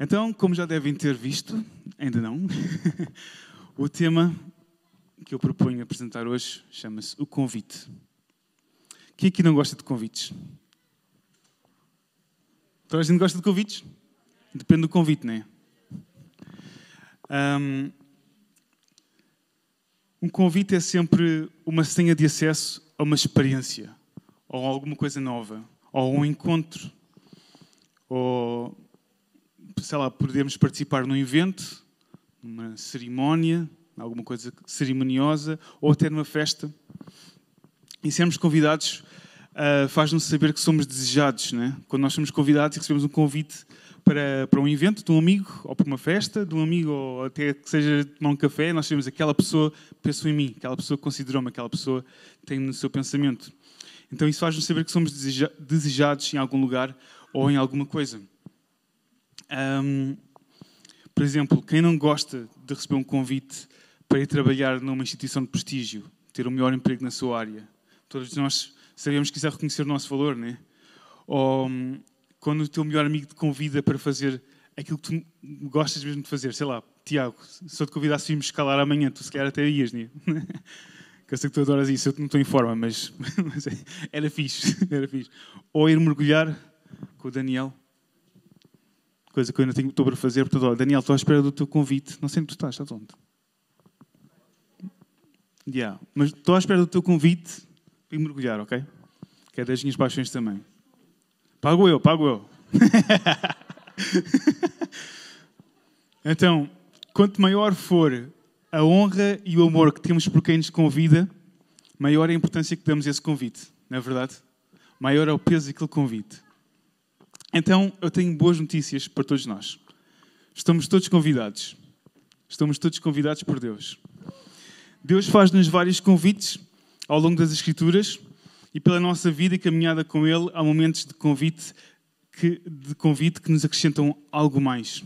Então, como já devem ter visto, ainda não, o tema que eu proponho apresentar hoje chama-se O Convite. Quem aqui não gosta de convites? Toda a gente gosta de convites? Depende do convite, não é? Um, convite é sempre uma senha de acesso a uma experiência, ou a alguma coisa nova, ou a um encontro, ou, sei lá, podemos participar num evento, numa cerimónia, alguma coisa cerimoniosa, ou até numa festa. E sermos convidados uh, faz-nos saber que somos desejados, né? Quando nós somos convidados e recebemos um convite para, para um evento de um amigo, ou para uma festa de um amigo, ou até que seja tomar um café, nós sabemos aquela pessoa pensou em mim, aquela pessoa considerou-me, aquela pessoa tem no seu pensamento. Então isso faz-nos saber que somos desejados em algum lugar ou em alguma coisa. Um, por exemplo, quem não gosta de receber um convite para ir trabalhar numa instituição de prestígio, ter o melhor emprego na sua área, todos nós sabemos que isso é reconhecer o nosso valor, né? Ou quando o teu melhor amigo te convida para fazer aquilo que tu gostas mesmo de fazer, sei lá, Tiago, se eu te convidasse a irmos escalar amanhã, tu se calhar até ias, né? que eu sei que tu adoras isso, eu não estou em forma, mas, mas é, era fixe, era fixe. Ou ir mergulhar com o Daniel, coisa que eu ainda tenho, estou para fazer, portanto, olha, Daniel, estou à espera do teu convite, não sei onde tu estás, estás onde? Yeah. Mas estou à espera do teu convite para mergulhar, ok? Que é das minhas paixões também. Pago eu, pago eu. então, quanto maior for a honra e o amor que temos por quem nos convida, maior a importância que damos a esse convite, não é verdade? Maior é o peso daquele convite. Então, eu tenho boas notícias para todos nós. Estamos todos convidados. Estamos todos convidados por Deus. Deus faz-nos vários convites ao longo das Escrituras e pela nossa vida e caminhada com Ele, há momentos de convite que, de convite que nos acrescentam algo mais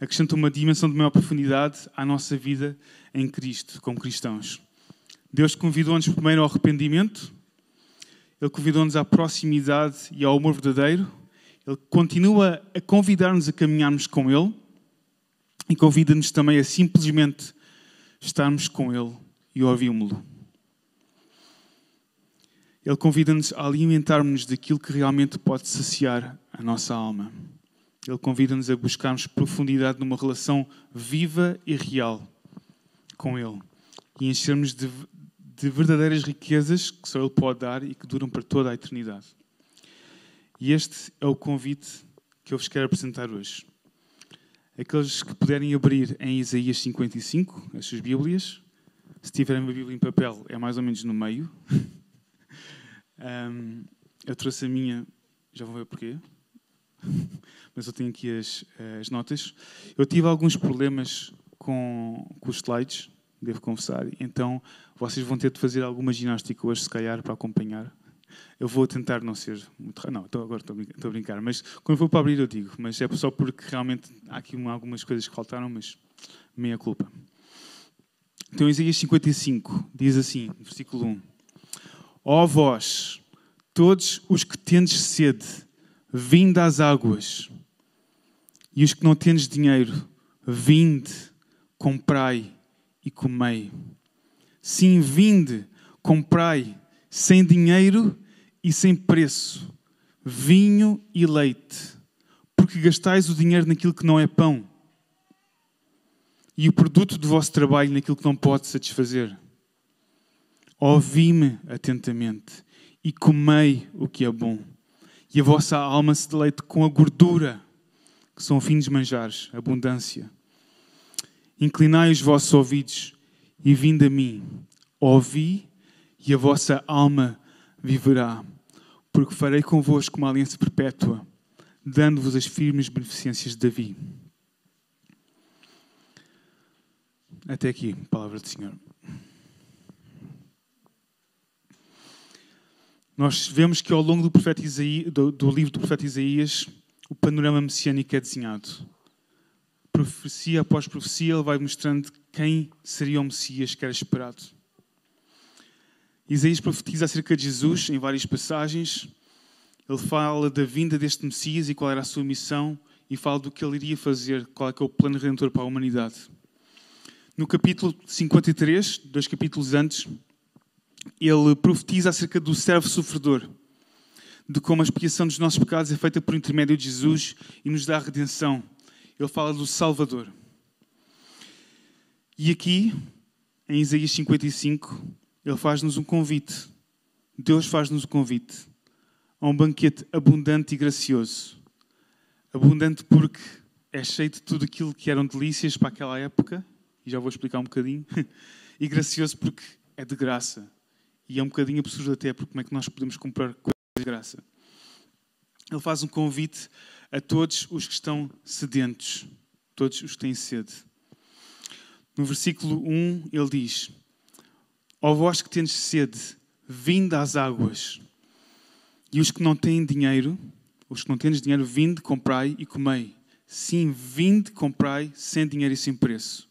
acrescenta uma dimensão de maior profundidade à nossa vida em Cristo, como cristãos. Deus convidou-nos primeiro ao arrependimento, Ele convidou-nos à proximidade e ao amor verdadeiro, Ele continua a convidar-nos a caminharmos com Ele e convida-nos também a simplesmente estarmos com Ele e ouvirmos-lo. Ele convida-nos a alimentarmos daquilo que realmente pode saciar a nossa alma. Ele convida-nos a buscarmos profundidade numa relação viva e real com Ele e enchermos de, de verdadeiras riquezas que só Ele pode dar e que duram para toda a eternidade. E este é o convite que eu vos quero apresentar hoje. Aqueles que puderem abrir em Isaías 55, as suas Bíblias, se tiverem uma Bíblia em papel, é mais ou menos no meio. um, eu trouxe a minha, já vão ver porquê mas eu tenho aqui as, as notas. Eu tive alguns problemas com, com os slides, devo confessar, então vocês vão ter de fazer alguma ginástica hoje, se calhar, para acompanhar. Eu vou tentar não ser muito. Não, estou, agora estou a brincar, mas quando for para abrir eu digo, mas é só porque realmente há aqui algumas coisas que faltaram, mas meia culpa. Então, Isaías 55 diz assim, versículo 1: Ó oh, vós, todos os que tendes sede, vinde às águas. E os que não tendes dinheiro, vinde, comprai e comei. Sim, vinde, comprai, sem dinheiro e sem preço, vinho e leite, porque gastais o dinheiro naquilo que não é pão e o produto do vosso trabalho naquilo que não pode satisfazer. Ouvi-me atentamente e comei o que é bom e a vossa alma se deleite com a gordura, que são fins manjares, abundância. Inclinai os vossos ouvidos e vinde a mim. Ouvi e a vossa alma viverá, porque farei convosco uma aliança perpétua, dando-vos as firmes beneficências de Davi. Até aqui, palavra do Senhor. Nós vemos que ao longo do, Isaías, do, do livro do profeta Isaías, o panorama messiânico é desenhado. Profecia após profecia, ele vai mostrando quem seria o Messias que era esperado. Isaías profetiza acerca de Jesus em várias passagens. Ele fala da vinda deste Messias e qual era a sua missão e fala do que ele iria fazer, qual é é o plano redentor para a humanidade. No capítulo 53, dois capítulos antes, ele profetiza acerca do servo sofredor, de como a expiação dos nossos pecados é feita por intermédio de Jesus e nos dá a redenção. Ele fala do Salvador. E aqui, em Isaías 55, ele faz-nos um convite. Deus faz-nos um convite a um banquete abundante e gracioso. Abundante porque é cheio de tudo aquilo que eram delícias para aquela época, e já vou explicar um bocadinho, e gracioso porque é de graça. E é um bocadinho absurdo até, porque como é que nós podemos comprar coisas de graça? Ele faz um convite a todos os que estão sedentos, todos os que têm sede. No versículo 1, ele diz: Ó vós que tendes sede, vinde às águas. E os que não têm dinheiro, os que não têm dinheiro, vinde, comprai e comei. Sim, vinde, comprai, sem dinheiro e sem preço.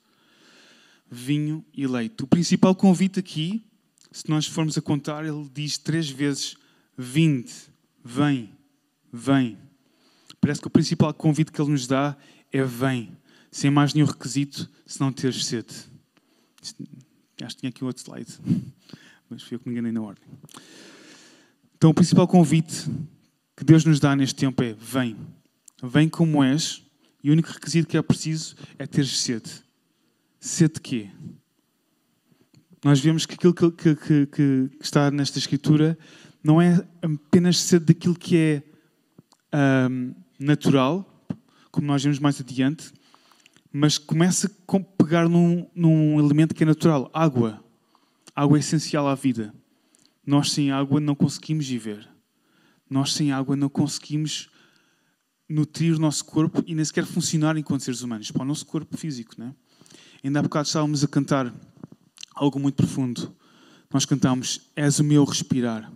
Vinho e leite. O principal convite aqui, se nós formos a contar, ele diz três vezes: Vinde, vem, vem. Parece que o principal convite que ele nos dá é: Vem, sem mais nenhum requisito, se não teres sede. Acho que tinha aqui outro slide, mas fui eu que me enganei na ordem. Então, o principal convite que Deus nos dá neste tempo é: vem. Vem como és, e o único requisito que é preciso é teres sede. Sede de quê? Nós vemos que aquilo que, que, que, que, está nesta Escritura não é apenas sede daquilo que é um, natural, como nós vemos mais adiante, mas começa a pegar num, num elemento que é natural: água. Água é essencial à vida. Nós sem água não conseguimos viver. Nós sem água não conseguimos nutrir o nosso corpo e nem sequer funcionar enquanto seres humanos, para o nosso corpo físico. Né? Ainda há bocado estávamos a cantar algo muito profundo. Nós cantamos: És o meu respirar.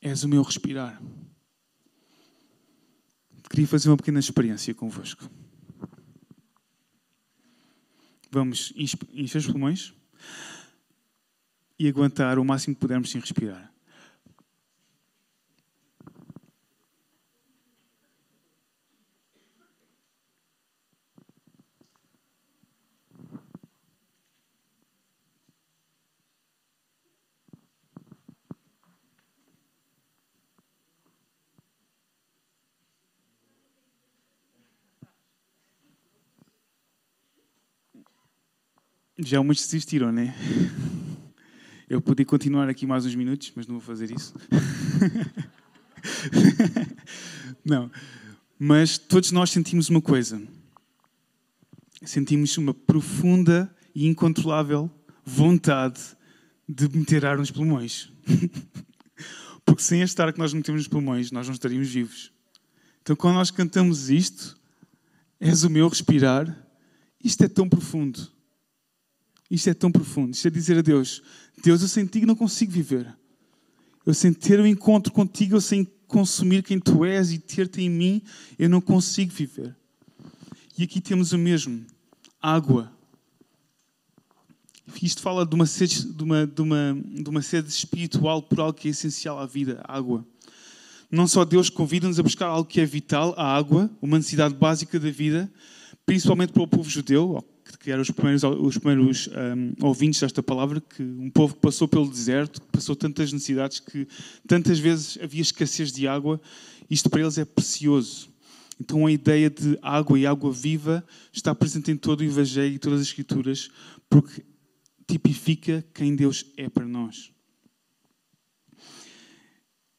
És o meu respirar. Queria fazer uma pequena experiência convosco. Vamos encher os pulmões e aguentar o máximo que pudermos sem respirar. Já muitos desistiram, né? Eu podia continuar aqui mais uns minutos, mas não vou fazer isso. não. Mas todos nós sentimos uma coisa. Sentimos uma profunda e incontrolável vontade de meter ar nos pulmões. Porque sem este ar que nós metemos nos pulmões, nós não estaríamos vivos. Então, quando nós cantamos isto, és o meu respirar, isto é tão profundo. Isto é tão profundo. Isto é dizer a Deus: Deus, eu sem ti não consigo viver. Eu sem ter um encontro contigo, eu sem consumir quem tu és e ter-te em mim, eu não consigo viver. E aqui temos o mesmo: água. Isto fala de uma sede, de uma, de uma, de uma sede espiritual por algo que é essencial à vida: água. Não só Deus convida-nos a buscar algo que é vital, a água, uma necessidade básica da vida, principalmente para o povo judeu, que eram os primeiros, os primeiros um, ouvintes desta palavra, que um povo que passou pelo deserto, que passou tantas necessidades, que tantas vezes havia escassez de água, isto para eles é precioso. Então a ideia de água e água viva está presente em todo o Evangelho e todas as Escrituras, porque tipifica quem Deus é para nós.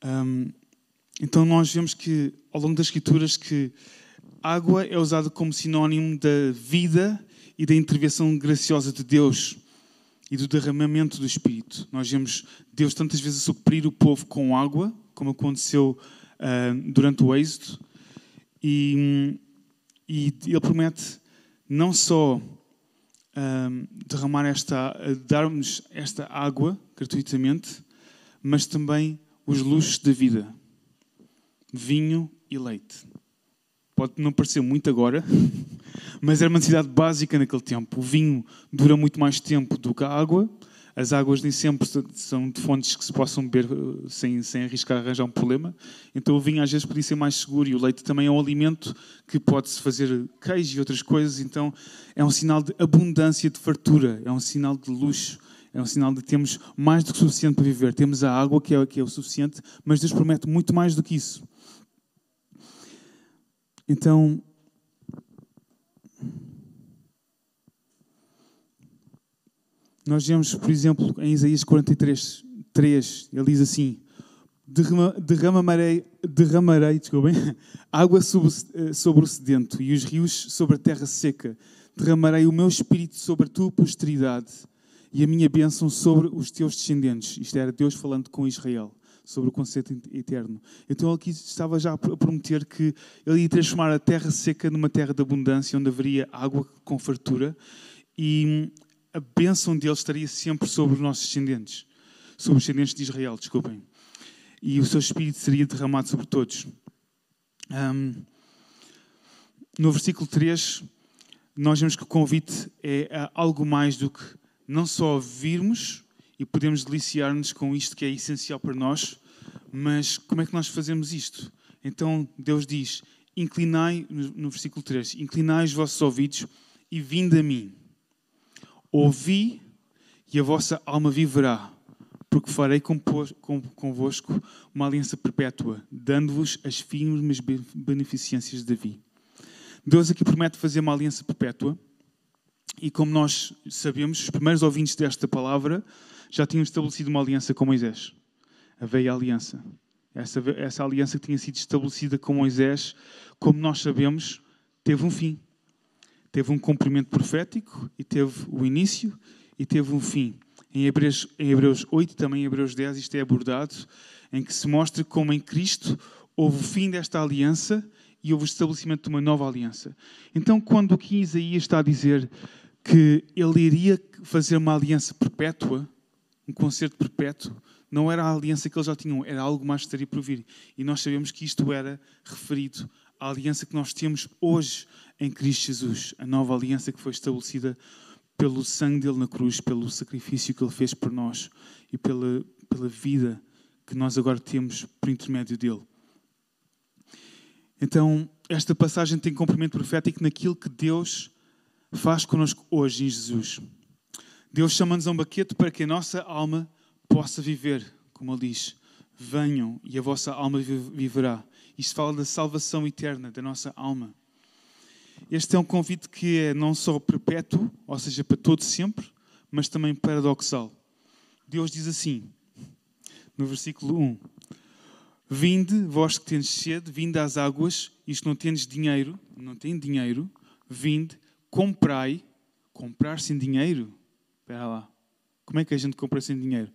Um, então nós vemos que ao longo das Escrituras que água é usada como sinónimo da vida e da intervenção graciosa de Deus e do derramamento do Espírito. Nós vemos Deus tantas vezes suprir o povo com água, como aconteceu uh, durante o êxodo, e, e, Ele promete não só uh, derramar esta, dar-nos esta água gratuitamente, mas também os luxos da vida, vinho e leite. Pode não parecer muito agora, mas era uma necessidade básica naquele tempo. O vinho dura muito mais tempo do que a água. As águas nem sempre são de fontes que se possam beber eh, sem, sem arriscar arranjar um problema. Então o vinho às vezes podia ser mais seguro e o leite também é um alimento que pode-se fazer queijo e outras coisas. Então é um sinal de abundância, de fartura, é um sinal de luxo. É um sinal de que temos mais do que suficiente para viver. Temos a água, que é, que é o suficiente, mas Deus promete muito mais do que isso. Então, nós vemos, por exemplo, em Isaías 43, 3, ele diz assim: derramarei, derramarei desculpem, água sobre, sobre o sedento e os rios sobre a terra seca. Derramarei o meu espírito sobre a tua posteridade e a minha bênção sobre os teus descendentes. Isto era Deus falando com Israel sobre o conceito eterno. Então ele aqui estava já a prometer que ele ia transformar a terra seca numa terra de abundância, onde haveria água com fartura e a bênção dele estaria sempre sobre os nossos descendentes, sobre os descendentes de Israel, desculpem. E o seu espírito seria derramado sobre todos. Um, no versículo 3, nós vemos que o convite é algo mais do que não só ouvirmos e podemos deliciar-nos com isto que é essencial para nós, mas como é que nós fazemos isto? Então Deus diz: inclinai, no versículo 3, inclinai os vossos ouvidos e vinde a mim. Ouvi e a vossa alma viverá, porque farei convosco uma aliança perpétua, dando-vos as firmes beneficências de Davi. Deus aqui promete fazer uma aliança perpétua e como nós sabemos, os primeiros ouvintes desta palavra já tinham estabelecido uma aliança com Moisés. A velha aliança. Essa, essa aliança que tinha sido estabelecida com Moisés, como nós sabemos, teve um fim. Teve um cumprimento profético e teve o início e teve um fim. Em Hebreus, em Hebreus 8 também em Hebreus 10 isto é abordado, em que se mostra como em Cristo houve o fim desta aliança e houve o estabelecimento de uma nova aliança. Então, quando aqui Isaías está a dizer que ele iria fazer uma aliança perpétua, um concerto perpétuo, não era a aliança que eles já tinham, era algo mais que estaria por vir. E nós sabemos que isto era referido à aliança que nós temos hoje em Cristo Jesus, a nova aliança que foi estabelecida pelo sangue dele na cruz, pelo sacrifício que ele fez por nós e pela, pela vida que nós agora temos por intermédio dele. Então, esta passagem tem cumprimento profético naquilo que Deus faz connosco hoje em Jesus. Deus chama-nos a um baquete para que a nossa alma possa viver, como Ele diz: venham e a vossa alma viverá. Isto fala da salvação eterna da nossa alma. Este é um convite que é não só perpétuo, ou seja, para todo sempre, mas também paradoxal. Deus diz assim, no versículo 1: Vinde, vós que tendes sede, vinde às águas, isto não tendes dinheiro, não tem dinheiro, vinde, comprai, comprar sem dinheiro. Espera lá. Como é que a gente compra sem dinheiro?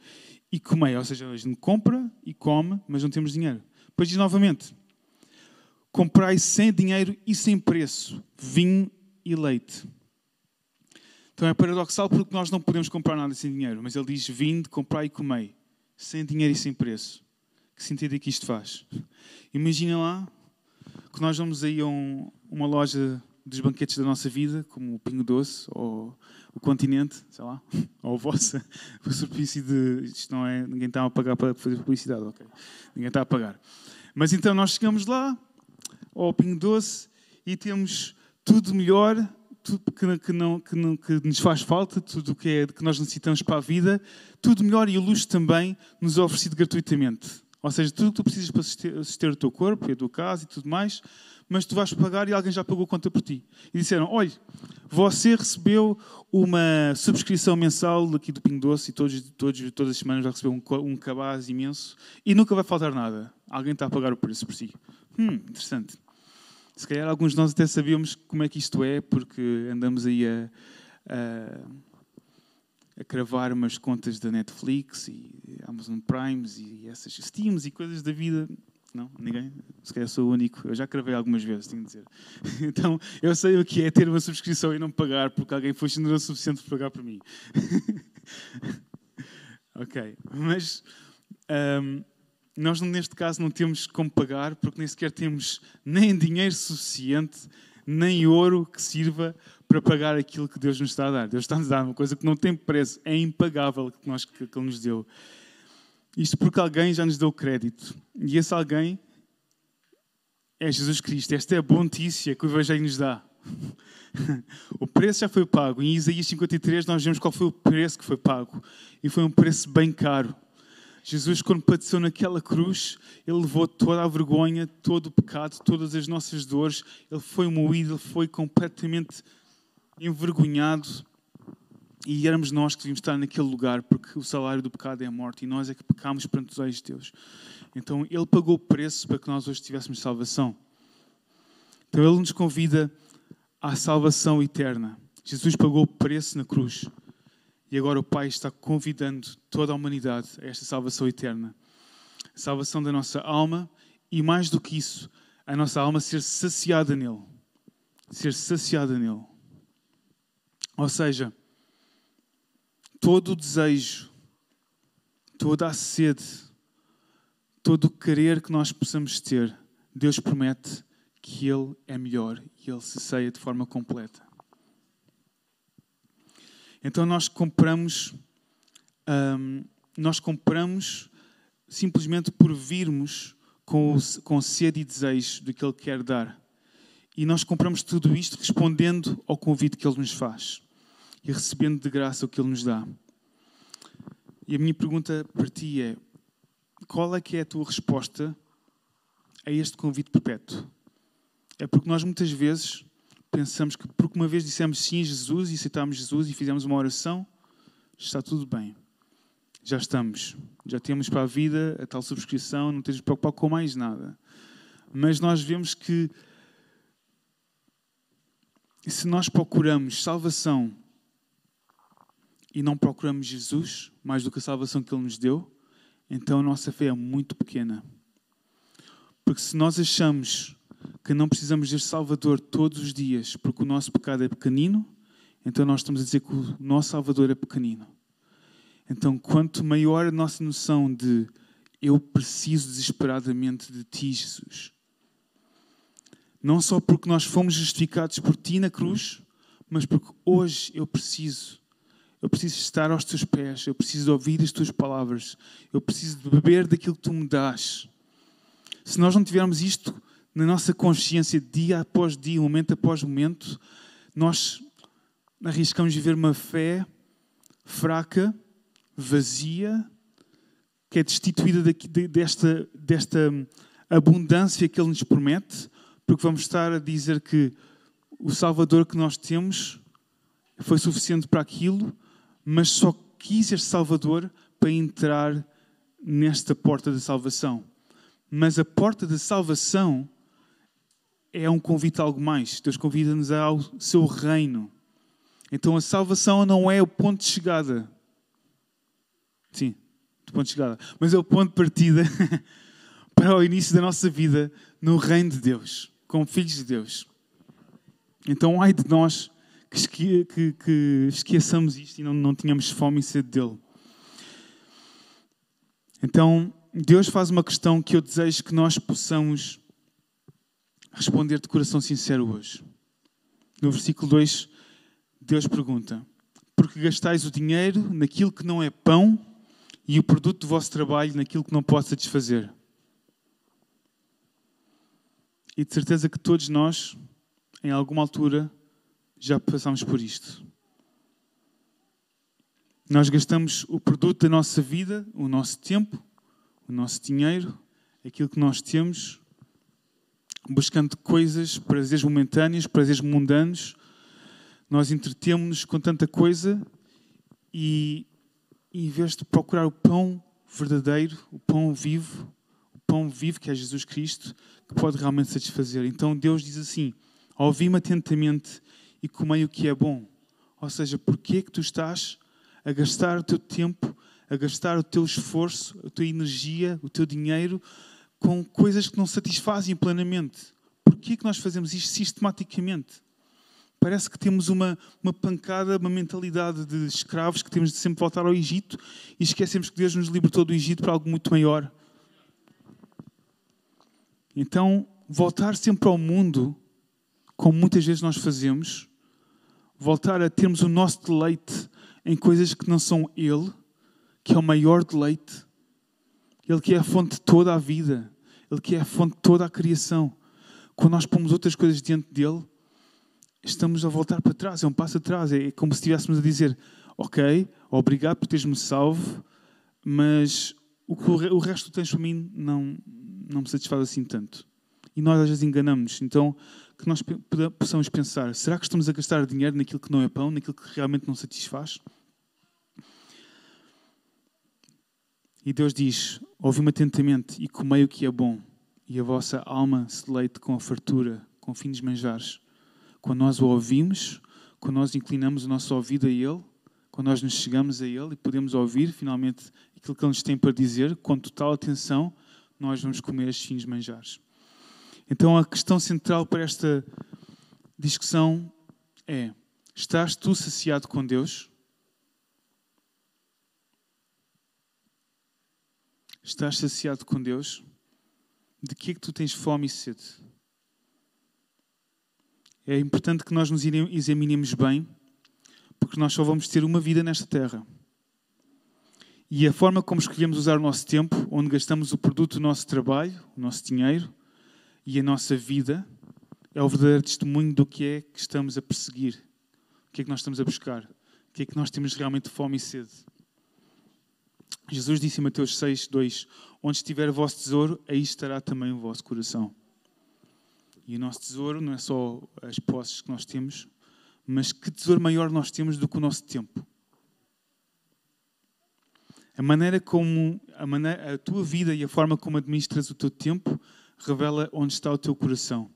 E comei, ou seja, a gente compra e come, mas não temos dinheiro. Depois diz novamente: comprai sem dinheiro e sem preço vinho e leite. Então é paradoxal porque nós não podemos comprar nada sem dinheiro, mas ele diz: vinde, comprai e comei, sem dinheiro e sem preço. Que sentido é que isto faz? Imaginem lá que nós vamos aí a um, uma loja dos banquetes da nossa vida, como o Pingo Doce ou o Continente, sei lá, ou a vossa, o superfície de. Isto não é. Ninguém está a pagar para fazer publicidade, ok? Ninguém está a pagar. Mas então nós chegamos lá, ao Pingo Doce, e temos tudo melhor, tudo que, que, não, que, não, que nos faz falta, tudo o que, é, que nós necessitamos para a vida, tudo melhor e o luxo também nos é oferecido gratuitamente. Ou seja, tudo o que tu precisas para suster o teu corpo e a tua casa e tudo mais, mas tu vais pagar e alguém já pagou conta por ti. E disseram: olha, você recebeu uma subscrição mensal aqui do Pingo Doce e todos, todos, todas as semanas já recebeu um, um cabaz imenso e nunca vai faltar nada. Alguém está a pagar o preço por si. Hum, interessante. Se calhar alguns de nós até sabíamos como é que isto é, porque andamos aí a, a a cravar umas contas da Netflix e Amazon Primes e essas Steams e coisas da vida. Não? Ninguém? Se calhar sou o único. Eu já cravei algumas vezes, tenho de dizer. Então, eu sei o que é ter uma subscrição e não pagar porque alguém foi generoso o suficiente para pagar por mim. ok. Mas um, nós, neste caso, não temos como pagar porque nem sequer temos nem dinheiro suficiente, nem ouro que sirva para pagar aquilo que Deus nos está a dar. Deus está-nos a dar uma coisa que não tem preço, é impagável que, nós, que Ele nos deu. Isto porque alguém já nos deu crédito. E esse alguém é Jesus Cristo. Esta é a boa notícia que o Evangelho nos dá. o preço já foi pago. Em Isaías 53 nós vemos qual foi o preço que foi pago. E foi um preço bem caro. Jesus, quando padeceu naquela cruz, ele levou toda a vergonha, todo o pecado, todas as nossas dores. Ele foi moído, ele foi completamente envergonhado. E éramos nós que devíamos estar naquele lugar, porque o salário do pecado é a morte e nós é que pecamos perante os olhos de Deus. Então ele pagou o preço para que nós hoje tivéssemos salvação. Então ele nos convida à salvação eterna. Jesus pagou o preço na cruz. E agora o Pai está convidando toda a humanidade a esta salvação eterna. A salvação da nossa alma e, mais do que isso, a nossa alma ser saciada nele. Ser saciada nele. Ou seja, todo o desejo, toda a sede, todo o querer que nós possamos ter, Deus promete que Ele é melhor e Ele se ceia de forma completa. Então nós compramos, hum, nós compramos simplesmente por virmos com, com sede e desejo do que Ele quer dar. E nós compramos tudo isto respondendo ao convite que Ele nos faz e recebendo de graça o que Ele nos dá. E a minha pergunta para ti é: qual é que é a tua resposta a este convite perpétuo? É porque nós muitas vezes pensamos que porque uma vez dissemos sim a Jesus e aceitámos Jesus e fizemos uma oração, está tudo bem. Já estamos. Já temos para a vida a tal subscrição, não temos de preocupar com mais nada. Mas nós vemos que se nós procuramos salvação e não procuramos Jesus mais do que a salvação que Ele nos deu, então a nossa fé é muito pequena. Porque se nós achamos que não precisamos de Salvador todos os dias, porque o nosso pecado é pequenino, então nós estamos a dizer que o nosso Salvador é pequenino. Então, quanto maior a nossa noção de eu preciso desesperadamente de Ti, Jesus, não só porque nós fomos justificados por Ti na cruz, mas porque hoje eu preciso. Eu preciso estar aos Teus pés, eu preciso ouvir as Tuas palavras, eu preciso beber daquilo que Tu me dás. Se nós não tivermos isto na nossa consciência, dia após dia, momento após momento, nós arriscamos viver uma fé fraca, vazia, que é destituída desta, desta abundância que Ele nos promete, porque vamos estar a dizer que o Salvador que nós temos foi suficiente para aquilo, mas só quis este Salvador para entrar nesta porta da salvação. Mas a porta da salvação é um convite a algo mais. Deus convida-nos ao seu reino. Então a salvação não é o ponto de chegada. Sim, o ponto de chegada. Mas é o ponto de partida para o início da nossa vida no reino de Deus, como filhos de Deus. Então, ai de nós que, que, que esqueçamos isto e não, não tínhamos fome e sede dele. Então, Deus faz uma questão que eu desejo que nós possamos responder de coração sincero hoje. No versículo 2, Deus pergunta: Por que gastais o dinheiro naquilo que não é pão e o produto do vosso trabalho naquilo que não pode satisfazer? E de certeza que todos nós, em alguma altura, já passamos por isto. Nós gastamos o produto da nossa vida, o nosso tempo, o nosso dinheiro, aquilo que nós temos buscando coisas, prazeres momentâneos, prazeres mundanos. Nós entretemos-nos com tanta coisa e, em vez de procurar o pão verdadeiro, o pão vivo, o pão vivo que é Jesus Cristo, que pode realmente satisfazer. Então Deus diz assim: ouvi-me atentamente e comei o que é bom. Ou seja, porquê que tu estás a gastar o teu tempo, a gastar o teu esforço, a tua energia, o teu dinheiro com coisas que não satisfazem plenamente. Por que nós fazemos isto sistematicamente? Parece que temos uma, uma pancada, uma mentalidade de escravos que temos de sempre voltar ao Egito e esquecemos que Deus nos libertou do Egito para algo muito maior. Então, voltar sempre ao mundo, como muitas vezes nós fazemos, voltar a termos o nosso deleite em coisas que não são Ele, que é o maior deleite. Ele que é a fonte de toda a vida. Ele que é a fonte de toda a criação. Quando nós pomos outras coisas diante dele, estamos a voltar para trás. É um passo atrás. É como se estivéssemos a dizer: Ok, obrigado por teres-me salvo, mas o, que o resto que tens para mim não, não me satisfaz assim tanto. E nós às vezes enganamos. Então, que nós possamos pensar: será que estamos a gastar dinheiro naquilo que não é pão, naquilo que realmente não satisfaz? E Deus diz: Ouvi-me atentamente e comei o que é bom, e a vossa alma se leite com a fartura, com finos manjares. Quando nós o ouvimos, quando nós inclinamos o nosso ouvido a Ele, quando nós nos chegamos a Ele e podemos ouvir finalmente aquilo que Ele nos tem para dizer, com total atenção, nós vamos comer estes finos manjares. Então a questão central para esta discussão é: estás tu saciado com Deus? Estás saciado com Deus? De que é que tu tens fome e sede? É importante que nós nos examinemos bem, porque nós só vamos ter uma vida nesta terra. E a forma como escolhemos usar o nosso tempo, onde gastamos o produto do nosso trabalho, o nosso dinheiro e a nossa vida, é o verdadeiro testemunho do que é que estamos a perseguir, o que é que nós estamos a buscar, o que é que nós temos realmente fome e sede. Jesus disse em Mateus 6, 2: Onde estiver o vosso tesouro, aí estará também o vosso coração. E o nosso tesouro não é só as posses que nós temos, mas que tesouro maior nós temos do que o nosso tempo. A maneira como a, maneira, a tua vida e a forma como administras o teu tempo revela onde está o teu coração.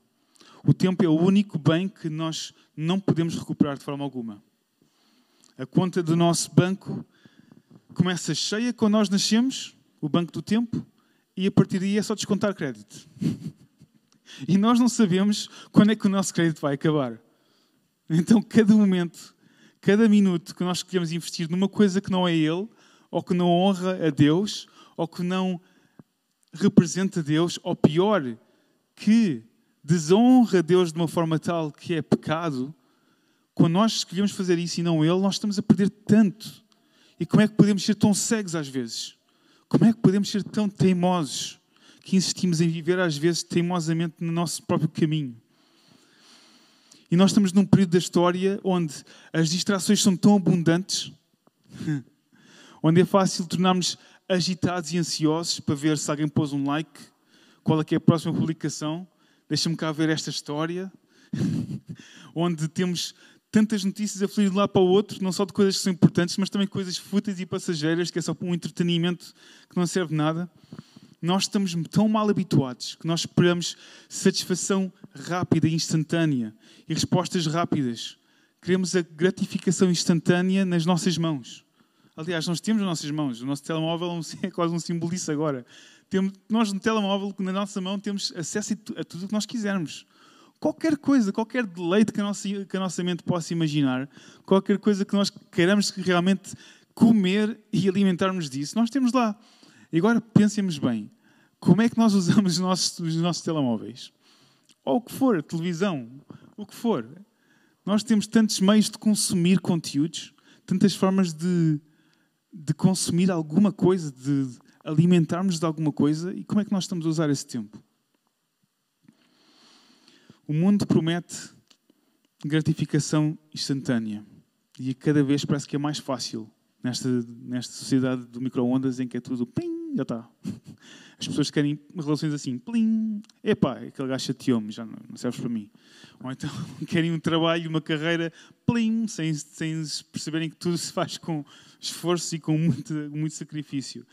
O tempo é o único bem que nós não podemos recuperar de forma alguma. A conta do nosso banco começa cheia quando nós nascemos, o banco do tempo, e a partir daí é só descontar crédito. e nós não sabemos quando é que o nosso crédito vai acabar. Então, cada momento, cada minuto que nós escolhemos investir numa coisa que não é Ele, ou que não honra a Deus, ou que não representa Deus, ou pior, que desonra Deus de uma forma tal que é pecado, quando nós escolhemos fazer isso e não Ele, nós estamos a perder tanto. E como é que podemos ser tão cegos às vezes? Como é que podemos ser tão teimosos que insistimos em viver às vezes teimosamente no nosso próprio caminho? E nós estamos num período da história onde as distrações são tão abundantes, onde é fácil tornarmos agitados e ansiosos para ver se alguém pôs um like, qual é que é a próxima publicação, deixa-me cá ver esta história, onde temos tantas notícias a fluir de lado para o outro, não só de coisas que são importantes, mas também coisas fúteis e passageiras, que é só para um entretenimento que não serve nada. Nós estamos tão mal habituados que nós esperamos satisfação rápida e instantânea e respostas rápidas. Queremos a gratificação instantânea nas nossas mãos. Aliás, nós temos nas nossas mãos. O nosso telemóvel é quase um símbolo disso agora. nós no telemóvel, na nossa mão, temos acesso a tudo o que nós quisermos qualquer coisa, qualquer deleite que a, nossa, que a nossa mente possa imaginar, qualquer coisa que nós queiramos realmente comer e alimentarmos disso, nós temos lá. E agora pensemos bem, como é que nós usamos os nossos, os nossos telemóveis? Ou o que for, televisão, o que for. Nós temos tantos meios de consumir conteúdos, tantas formas de, de consumir alguma coisa, de alimentarmos de alguma coisa, e como é que nós estamos a usar esse tempo? O mundo promete gratificação instantânea e cada vez parece que é mais fácil nesta, nesta sociedade do micro-ondas em que é tudo plim, já está. As pessoas querem relações assim, plim, epá, aquele gajo chateou-me, já não, não serves para mim. Ou então querem um trabalho, uma carreira, plim, sem, sem perceberem que tudo se faz com esforço e com muito, muito sacrifício.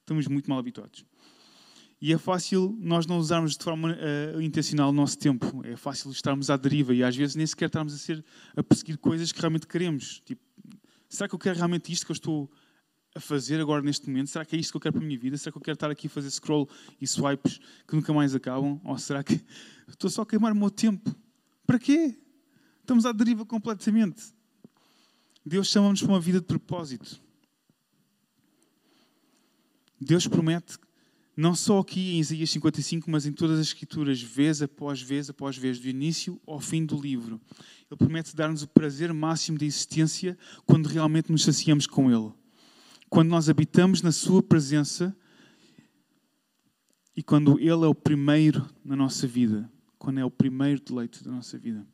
Estamos muito mal habituados. E é fácil nós não usarmos de forma uh, intencional o nosso tempo. É fácil estarmos à deriva e às vezes nem sequer estarmos a, ser, a perseguir coisas que realmente queremos. Tipo, será que eu quero realmente isto que eu estou a fazer agora neste momento? Será que é isto que eu quero para a minha vida? Será que eu quero estar aqui a fazer scroll e swipes que nunca mais acabam? Ou será que estou só a queimar o meu tempo? Para quê? Estamos à deriva completamente. Deus chama-nos para uma vida de propósito. Deus promete não só aqui em Isaías 55, mas em todas as Escrituras, vez após vez após vez, do início ao fim do livro. Ele promete dar-nos o prazer máximo da existência quando realmente nos saciamos com Ele. Quando nós habitamos na Sua presença e quando Ele é o primeiro na nossa vida, quando é o primeiro deleite da nossa vida.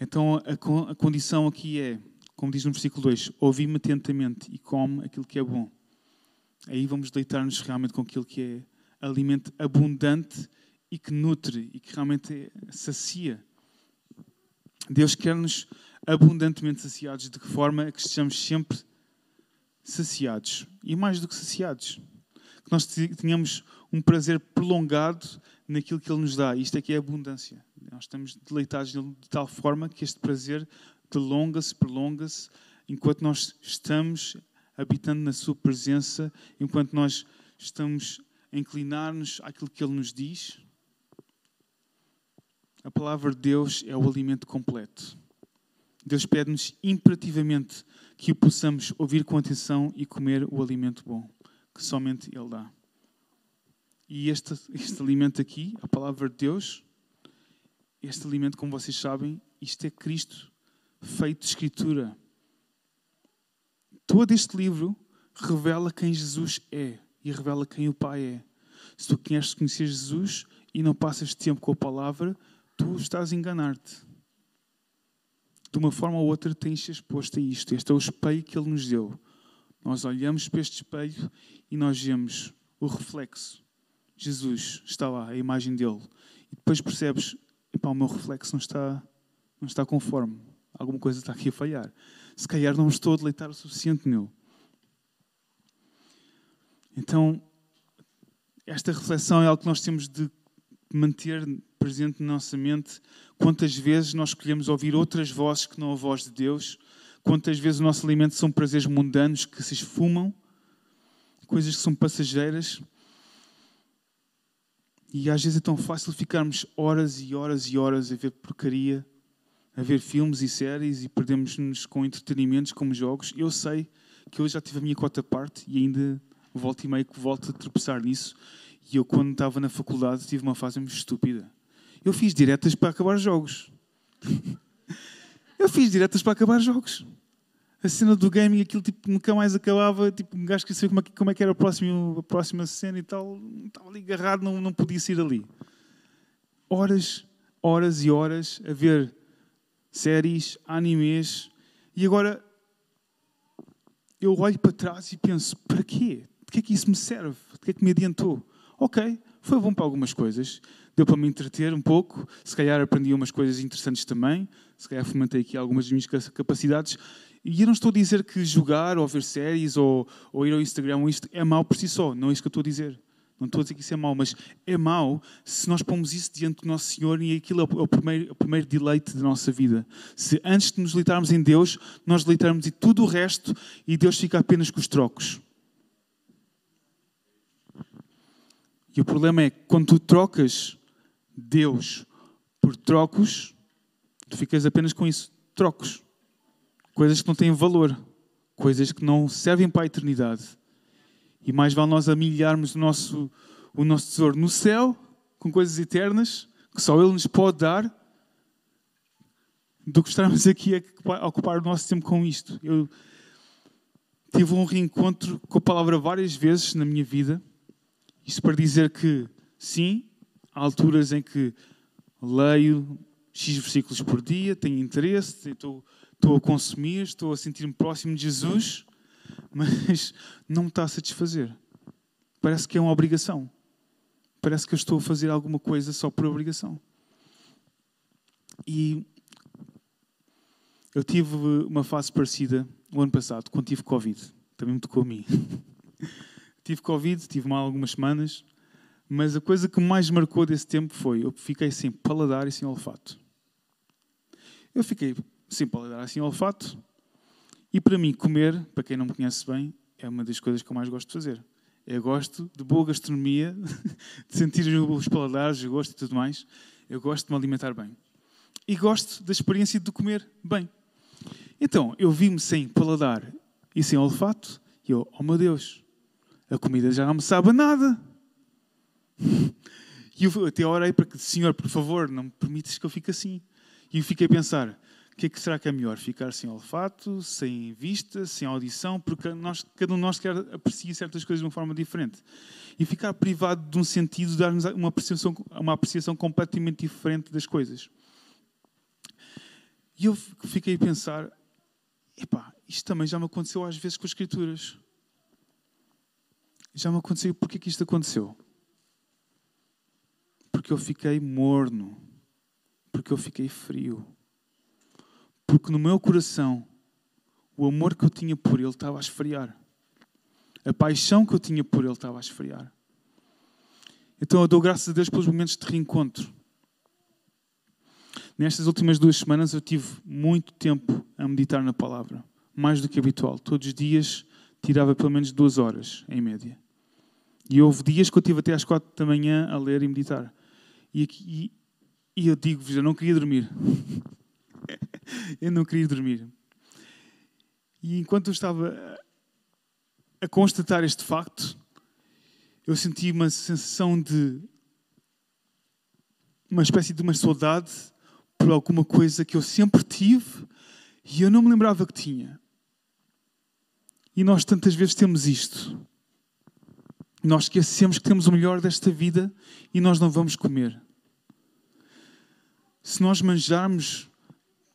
Então a, condição aqui é, como diz no versículo 2, ouvi-me atentamente e come aquilo que é bom aí vamos deitar-nos realmente com aquilo que é alimento abundante e que nutre e que realmente sacia. Deus quer-nos abundantemente saciados, de que forma que estejamos sempre saciados. E mais do que saciados. Que nós tenhamos um prazer prolongado naquilo que Ele nos dá. Isto aqui é abundância. Nós estamos deleitados de tal forma que este prazer delonga-se, prolonga-se, enquanto nós estamos habitando na Sua presença, enquanto nós estamos a inclinar-nos àquilo que Ele nos diz. A palavra de Deus é o alimento completo. Deus pede-nos imperativamente que o possamos ouvir com atenção e comer o alimento bom, que somente Ele dá. E este, este alimento aqui, a palavra de Deus, este alimento, como vocês sabem, isto é Cristo feito de Escritura todo este livro revela quem Jesus é e revela quem o Pai é. Se tu queres conhecer Jesus e não passas tempo com a palavra, tu estás a enganar-te. De uma forma ou outra tens exposto a isto. Este é o espelho que Ele nos deu. Nós olhamos para este espelho e nós vemos o reflexo. Jesus está lá, a imagem dele. E depois percebes, o meu reflexo não está, não está conforme. Alguma coisa está aqui a falhar se calhar não estou a deleitar o suficiente nele. Então, esta reflexão é algo que nós temos de manter presente na nossa mente. Quantas vezes nós escolhemos ouvir outras vozes que não a voz de Deus? Quantas vezes o nosso alimento são prazeres mundanos que se esfumam? Coisas que são passageiras? E às vezes é tão fácil ficarmos horas e horas e horas a ver porcaria a ver filmes e séries e perdemos-nos com entretenimentos como jogos. Eu sei que eu já tive a minha cota parte e ainda volto e meio que volto a tropeçar nisso. E eu, quando estava na faculdade, tive uma fase muito estúpida. Eu fiz diretas para acabar jogos. eu fiz diretas para acabar jogos. A cena do gaming, aquilo tipo, nunca mais acabava. Tipo, um gajo que sabia como é, como é que era a próxima, a próxima cena e tal. Estava ali agarrado, não, não podia sair dali. Horas, horas e horas a ver séries, animes, e agora eu olho para trás e penso: para quê? De que é que isso me serve? De que é que me adiantou? Ok, foi bom para algumas coisas, deu para me entreter um pouco, se calhar aprendi umas coisas interessantes também, se calhar fomentei aqui algumas das minhas capacidades. E eu não estou a dizer que jogar ou ver séries ou, ou ir ao Instagram isto é mau por si só, não é isso que eu estou a dizer. Não estou a dizer que isso é mau, mas é mau se nós pomos isso diante do nosso Senhor e aquilo é o primeiro, o primeiro deleite da nossa vida. Se antes de nos deleitarmos em Deus, nós deleitarmos em tudo o resto e Deus fica apenas com os trocos. E o problema é que quando tu trocas Deus por trocos, tu ficas apenas com isso, trocos. Coisas que não têm valor, coisas que não servem para a eternidade. E mais vale nós amilharmos o nosso, o nosso tesouro no céu, com coisas eternas, que só Ele nos pode dar, do que estarmos aqui a ocupar o nosso tempo com isto. Eu tive um reencontro com a palavra várias vezes na minha vida. Isto para dizer que, sim, há alturas em que leio X versículos por dia, tenho interesse, estou, estou a consumir, estou a sentir-me próximo de Jesus mas não me está a satisfazer. Parece que é uma obrigação. Parece que eu estou a fazer alguma coisa só por obrigação. E eu tive uma fase parecida o ano passado, quando tive Covid. Também me tocou a mim. tive Covid, tive mal algumas semanas, mas a coisa que mais marcou desse tempo foi eu fiquei sem paladar e sem olfato. Eu fiquei sem paladar e sem olfato e para mim, comer, para quem não me conhece bem, é uma das coisas que eu mais gosto de fazer. Eu gosto de boa gastronomia, de sentir os paladares, o gosto e tudo mais. Eu gosto de me alimentar bem. E gosto da experiência de comer bem. Então, eu vi-me sem paladar e sem olfato, e eu, oh meu Deus, a comida já não me sabe nada. E eu até orei para que, Senhor, por favor, não me permites que eu fique assim. E eu fiquei a pensar, o que é que será que é melhor? Ficar sem olfato, sem vista, sem audição? Porque nós, cada um de nós quer aprecia certas coisas de uma forma diferente. E ficar privado de um sentido, dar-nos uma apreciação, uma apreciação completamente diferente das coisas. E eu fiquei a pensar, epá, isto também já me aconteceu às vezes com as escrituras. Já me aconteceu, porquê que isto aconteceu? Porque eu fiquei morno, porque eu fiquei frio, porque no meu coração o amor que eu tinha por Ele estava a esfriar, a paixão que eu tinha por Ele estava a esfriar. Então eu dou graças a Deus pelos momentos de reencontro. Nestas últimas duas semanas eu tive muito tempo a meditar na palavra, mais do que habitual. Todos os dias tirava pelo menos duas horas, em média. E houve dias que eu tive até às quatro da manhã a ler e meditar. E, e, e eu digo-vos, eu não queria dormir. eu não queria dormir. E enquanto eu estava a constatar este facto, eu senti uma sensação de uma espécie de uma saudade por alguma coisa que eu sempre tive e eu não me lembrava que tinha. E nós tantas vezes temos isto. Nós esquecemos que temos o melhor desta vida e nós não vamos comer. Se nós manjarmos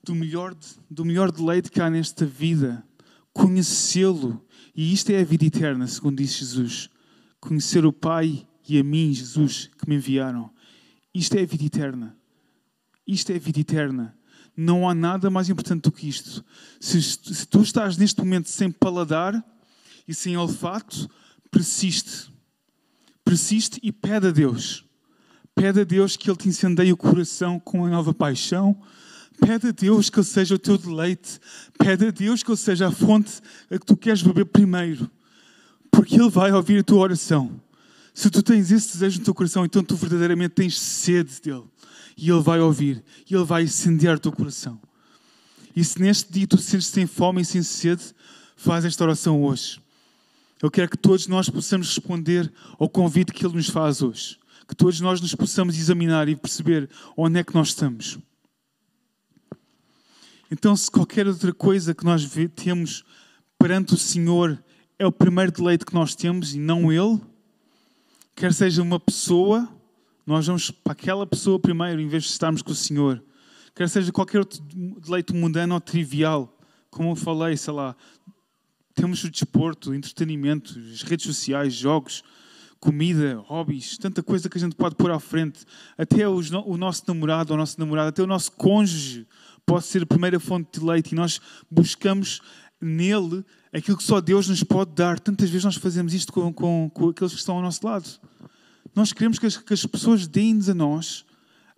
do melhor, do melhor deleite que há nesta vida, conhecê-lo, e isto é a vida eterna, segundo diz Jesus, conhecer o Pai e a mim, Jesus, que me enviaram. Isto é a vida eterna. Isto é a vida eterna. Não há nada mais importante do que isto. Se, se tu estás neste momento sem paladar e sem olfato, persiste persiste e pede a Deus. Pede a Deus que Ele te incendeie o coração com uma nova paixão. Pede a Deus que Ele seja o teu deleite. Pede a Deus que Ele seja a fonte a que tu queres beber primeiro. Porque Ele vai ouvir a tua oração. Se tu tens esse desejo no teu coração, então tu verdadeiramente tens sede dele. E Ele vai ouvir. E Ele vai incendiar o teu coração. E se neste dia tu te sentes sem fome e sem sede, faz esta oração hoje. Eu quero que todos nós possamos responder ao convite que Ele nos faz hoje. Que todos nós nos possamos examinar e perceber onde é que nós estamos. Então, se qualquer outra coisa que nós temos perante o Senhor é o primeiro deleite que nós temos e não Ele, quer seja uma pessoa, nós vamos para aquela pessoa primeiro em vez de estarmos com o Senhor. Quer seja qualquer outro deleite mundano ou trivial, como eu falei, sei lá, temos o desporto, o entretenimento, as redes sociais, jogos, comida, hobbies, tanta coisa que a gente pode pôr à frente. Até os, o nosso namorado ou nosso namorado, até o nosso cônjuge pode ser a primeira fonte de leite e nós buscamos nele aquilo que só Deus nos pode dar. Tantas vezes nós fazemos isto com, com, com aqueles que estão ao nosso lado. Nós queremos que as, que as pessoas deem-nos a nós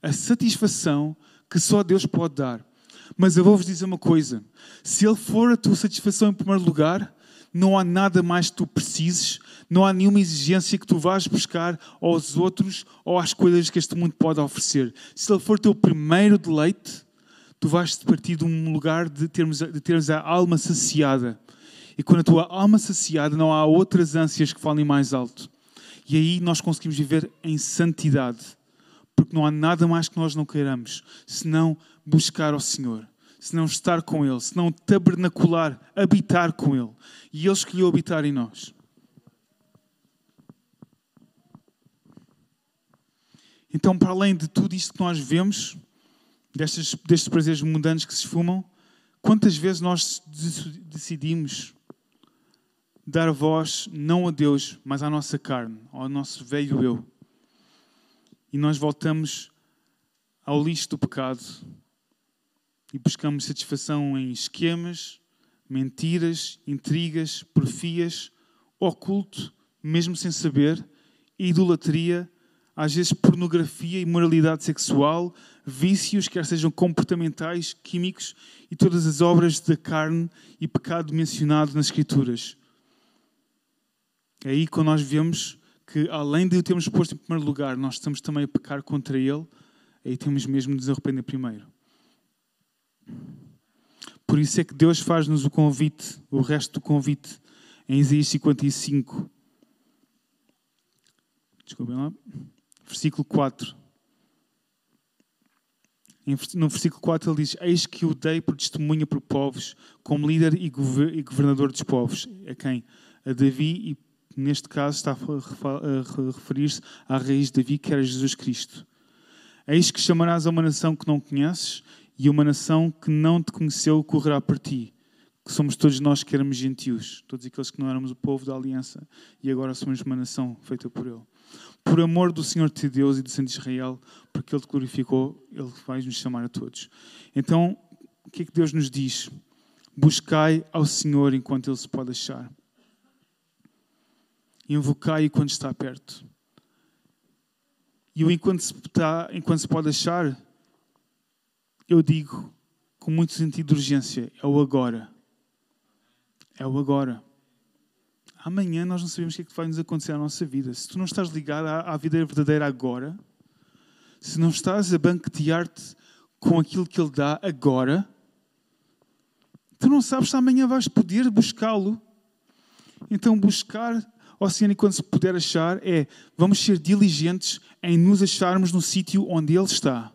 a satisfação que só Deus pode dar. Mas eu vou-vos dizer uma coisa: se Ele for a tua satisfação em primeiro lugar, não há nada mais que tu precises, não há nenhuma exigência que tu vás buscar aos outros ou às coisas que este mundo pode oferecer. Se Ele for teu primeiro deleite, tu vais partir de um lugar de termos, de termos a alma saciada. E quando a tua alma saciada, não há outras ânsias que falem mais alto. E aí nós conseguimos viver em santidade. Porque não há nada mais que nós não queiramos, senão buscar ao Senhor, se não estar com Ele, se não tabernacular, habitar com Ele. E Ele escolheu habitar em nós. Então, para além de tudo isto que nós vemos, destes, destes prazeres mundanos que se esfumam, quantas vezes nós decidimos dar voz não a Deus, mas à nossa carne, ao nosso velho eu? E nós voltamos ao lixo do pecado e buscamos satisfação em esquemas, mentiras, intrigas, porfias, oculto, mesmo sem saber, idolatria, às vezes pornografia e moralidade sexual, vícios, quer sejam comportamentais, químicos e todas as obras da carne e pecado mencionado nas Escrituras. É aí quando nós vemos que, além de o termos posto em primeiro lugar, nós estamos também a pecar contra Ele, aí temos mesmo de nos arrepender primeiro. Por isso é que Deus faz-nos o convite, o resto do convite, em Isaías 55. Desculpem lá. Versículo 4. No versículo 4 ele diz: Eis que o dei por testemunha por povos, como líder e governador dos povos. A quem? A Davi, e neste caso está a referir-se à raiz de Davi, que era Jesus Cristo. Eis que chamarás a uma nação que não conheces, e uma nação que não te conheceu correrá por ti. Que somos todos nós que éramos gentios, todos aqueles que não éramos o povo da aliança, e agora somos uma nação feita por Ele por amor do Senhor teu Deus e do Santo Israel, porque Ele te glorificou, Ele vai nos chamar a todos. Então, o que é que Deus nos diz? Buscai ao Senhor enquanto Ele se pode achar. Invocai-o quando está perto. E o enquanto se, está, enquanto se pode achar, eu digo com muito sentido de urgência: é o agora. É o agora. Amanhã nós não sabemos o que, é que vai nos acontecer à nossa vida. Se tu não estás ligado à, à vida verdadeira agora, se não estás a banquetear-te com aquilo que Ele dá agora, tu não sabes se amanhã vais poder buscá-lo. Então, buscar Senhor quando se puder achar é vamos ser diligentes em nos acharmos no sítio onde Ele está.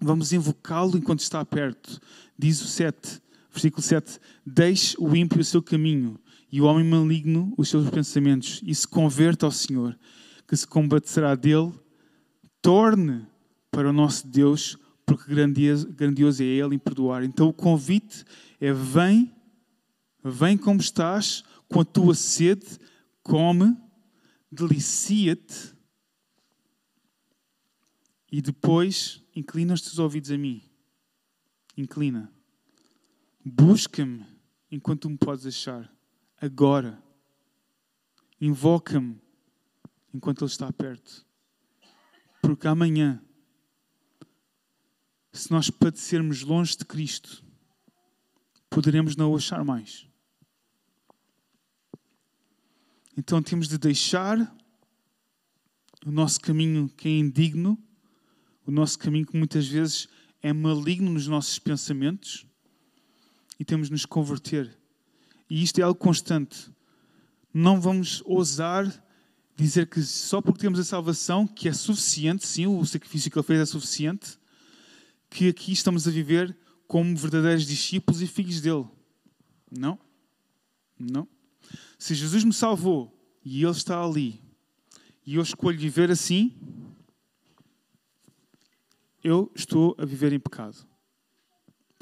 Vamos invocá-lo enquanto está perto. Diz o 7. Versículo 7. Deixe o ímpio o seu caminho e o homem maligno os seus pensamentos e se converta ao Senhor, que se combaterá dele. Torne para o nosso Deus, porque grandioso, é Ele em perdoar. Então o convite é: vem, vem como estás, com a tua sede, come, delicia-te e depois inclina os teus ouvidos a mim. Inclina. Busca-me enquanto me podes achar. Agora. Invoca-me enquanto Ele está perto. Porque amanhã, se nós padecermos longe de Cristo, poderemos não o achar mais. Então temos de deixar o nosso caminho que é indigno, o nosso caminho que muitas vezes é maligno nos nossos pensamentos e temos de nos converter. E isto é algo constante. Não vamos ousar dizer que só porque temos a salvação, que é suficiente, sim, o sacrifício que ele fez é suficiente, que aqui estamos a viver como verdadeiros discípulos e filhos dele. Não. Não. Se Jesus me salvou e ele está ali, e eu escolho viver assim, eu estou a viver em pecado.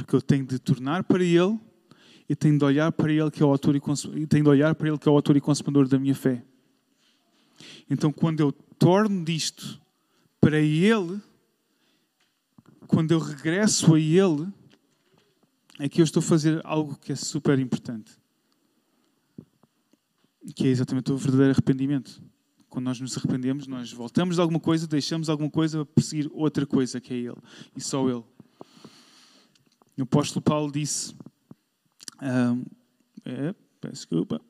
Porque eu tenho de tornar para Ele e tenho de olhar para Ele que é o autor e, tenho de olhar para Ele que é o autor e consumador da minha fé. Então, quando eu torno disto para Ele, quando eu regresso a Ele, é que eu estou a fazer algo que é super importante. Que é exatamente o verdadeiro arrependimento. Quando nós nos arrependemos, nós voltamos de alguma coisa, deixamos alguma coisa para perseguir outra coisa, que é Ele. E só Ele. O apóstolo Paulo disse: um, é, peço desculpa.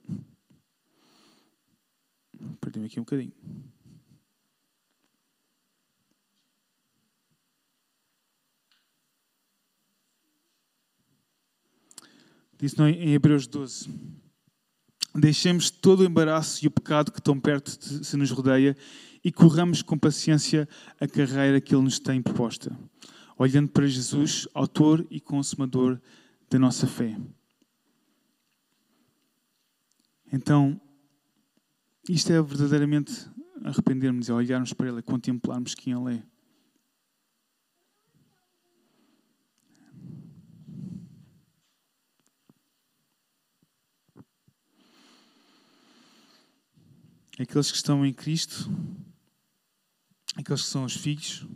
Perdi-me aqui um bocadinho. Disse em Hebreus 12: Deixemos todo o embaraço e o pecado que tão perto se nos rodeia e corramos com paciência a carreira que Ele nos tem proposta olhando para Jesus, autor e consumador da nossa fé. Então, isto é verdadeiramente arrependermos e olharmos para Ele, contemplarmos quem Ele é. Aqueles que estão em Cristo, aqueles que são os filhos,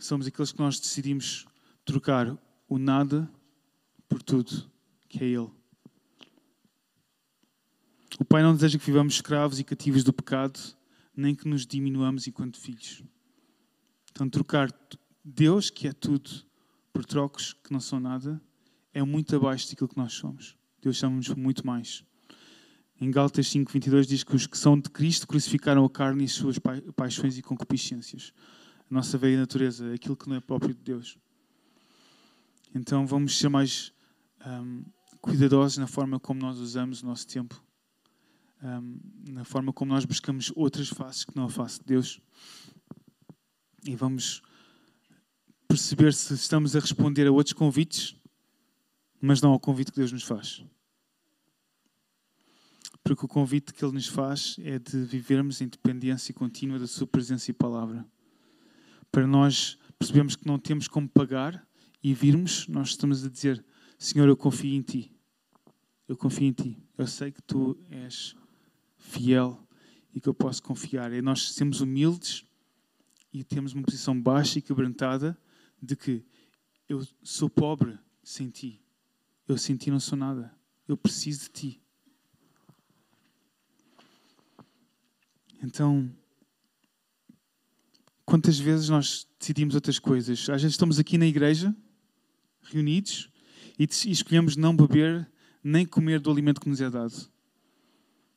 somos aqueles que nós decidimos trocar o nada por tudo, que é Ele. O Pai não deseja que vivamos escravos e cativos do pecado, nem que nos diminuamos enquanto filhos. Então, trocar Deus, que é tudo, por trocos que não são nada, é muito abaixo daquilo que nós somos. Deus chama-nos muito mais. Em Gálatas 5:22 diz que os que são de Cristo crucificaram a carne e as suas paixões e concupiscências a nossa velha natureza, aquilo que não é próprio de Deus. Então vamos ser mais um, cuidadosos na forma como nós usamos o nosso tempo um, na forma como nós buscamos outras faces que não a face de Deus. E vamos perceber se estamos a responder a outros convites, mas não ao convite que Deus nos faz. Porque o convite que Ele nos faz é de vivermos em dependência contínua da Sua presença e palavra. Para nós percebermos que não temos como pagar e virmos, nós estamos a dizer: Senhor, eu confio em Ti. Eu confio em Ti. Eu sei que Tu és fiel e que eu posso confiar. E nós sermos humildes e temos uma posição baixa e quebrantada de que eu sou pobre sem Ti. Eu sem Ti não sou nada. Eu preciso de Ti. Então, quantas vezes nós decidimos outras coisas? Às vezes estamos aqui na igreja, reunidos, e escolhemos não beber nem comer do alimento que nos é dado.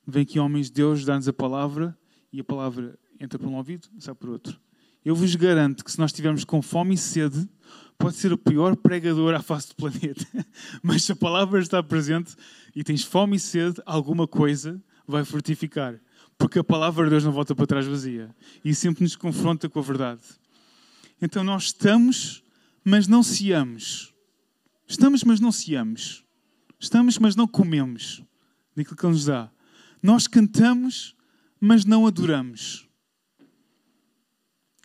Vem aqui homens de Deus dar-nos a palavra e a palavra entra por um ouvido sai por outro. Eu vos garanto que se nós estivermos com fome e sede, pode ser o pior pregador à face do planeta. Mas se a palavra está presente e tens fome e sede, alguma coisa vai fortificar. Porque a palavra de Deus não volta para trás vazia. E sempre nos confronta com a verdade. Então nós estamos, mas não seamos. Estamos, mas não seamos. Estamos, mas não comemos daquilo que Ele nos dá. Nós cantamos, mas não adoramos.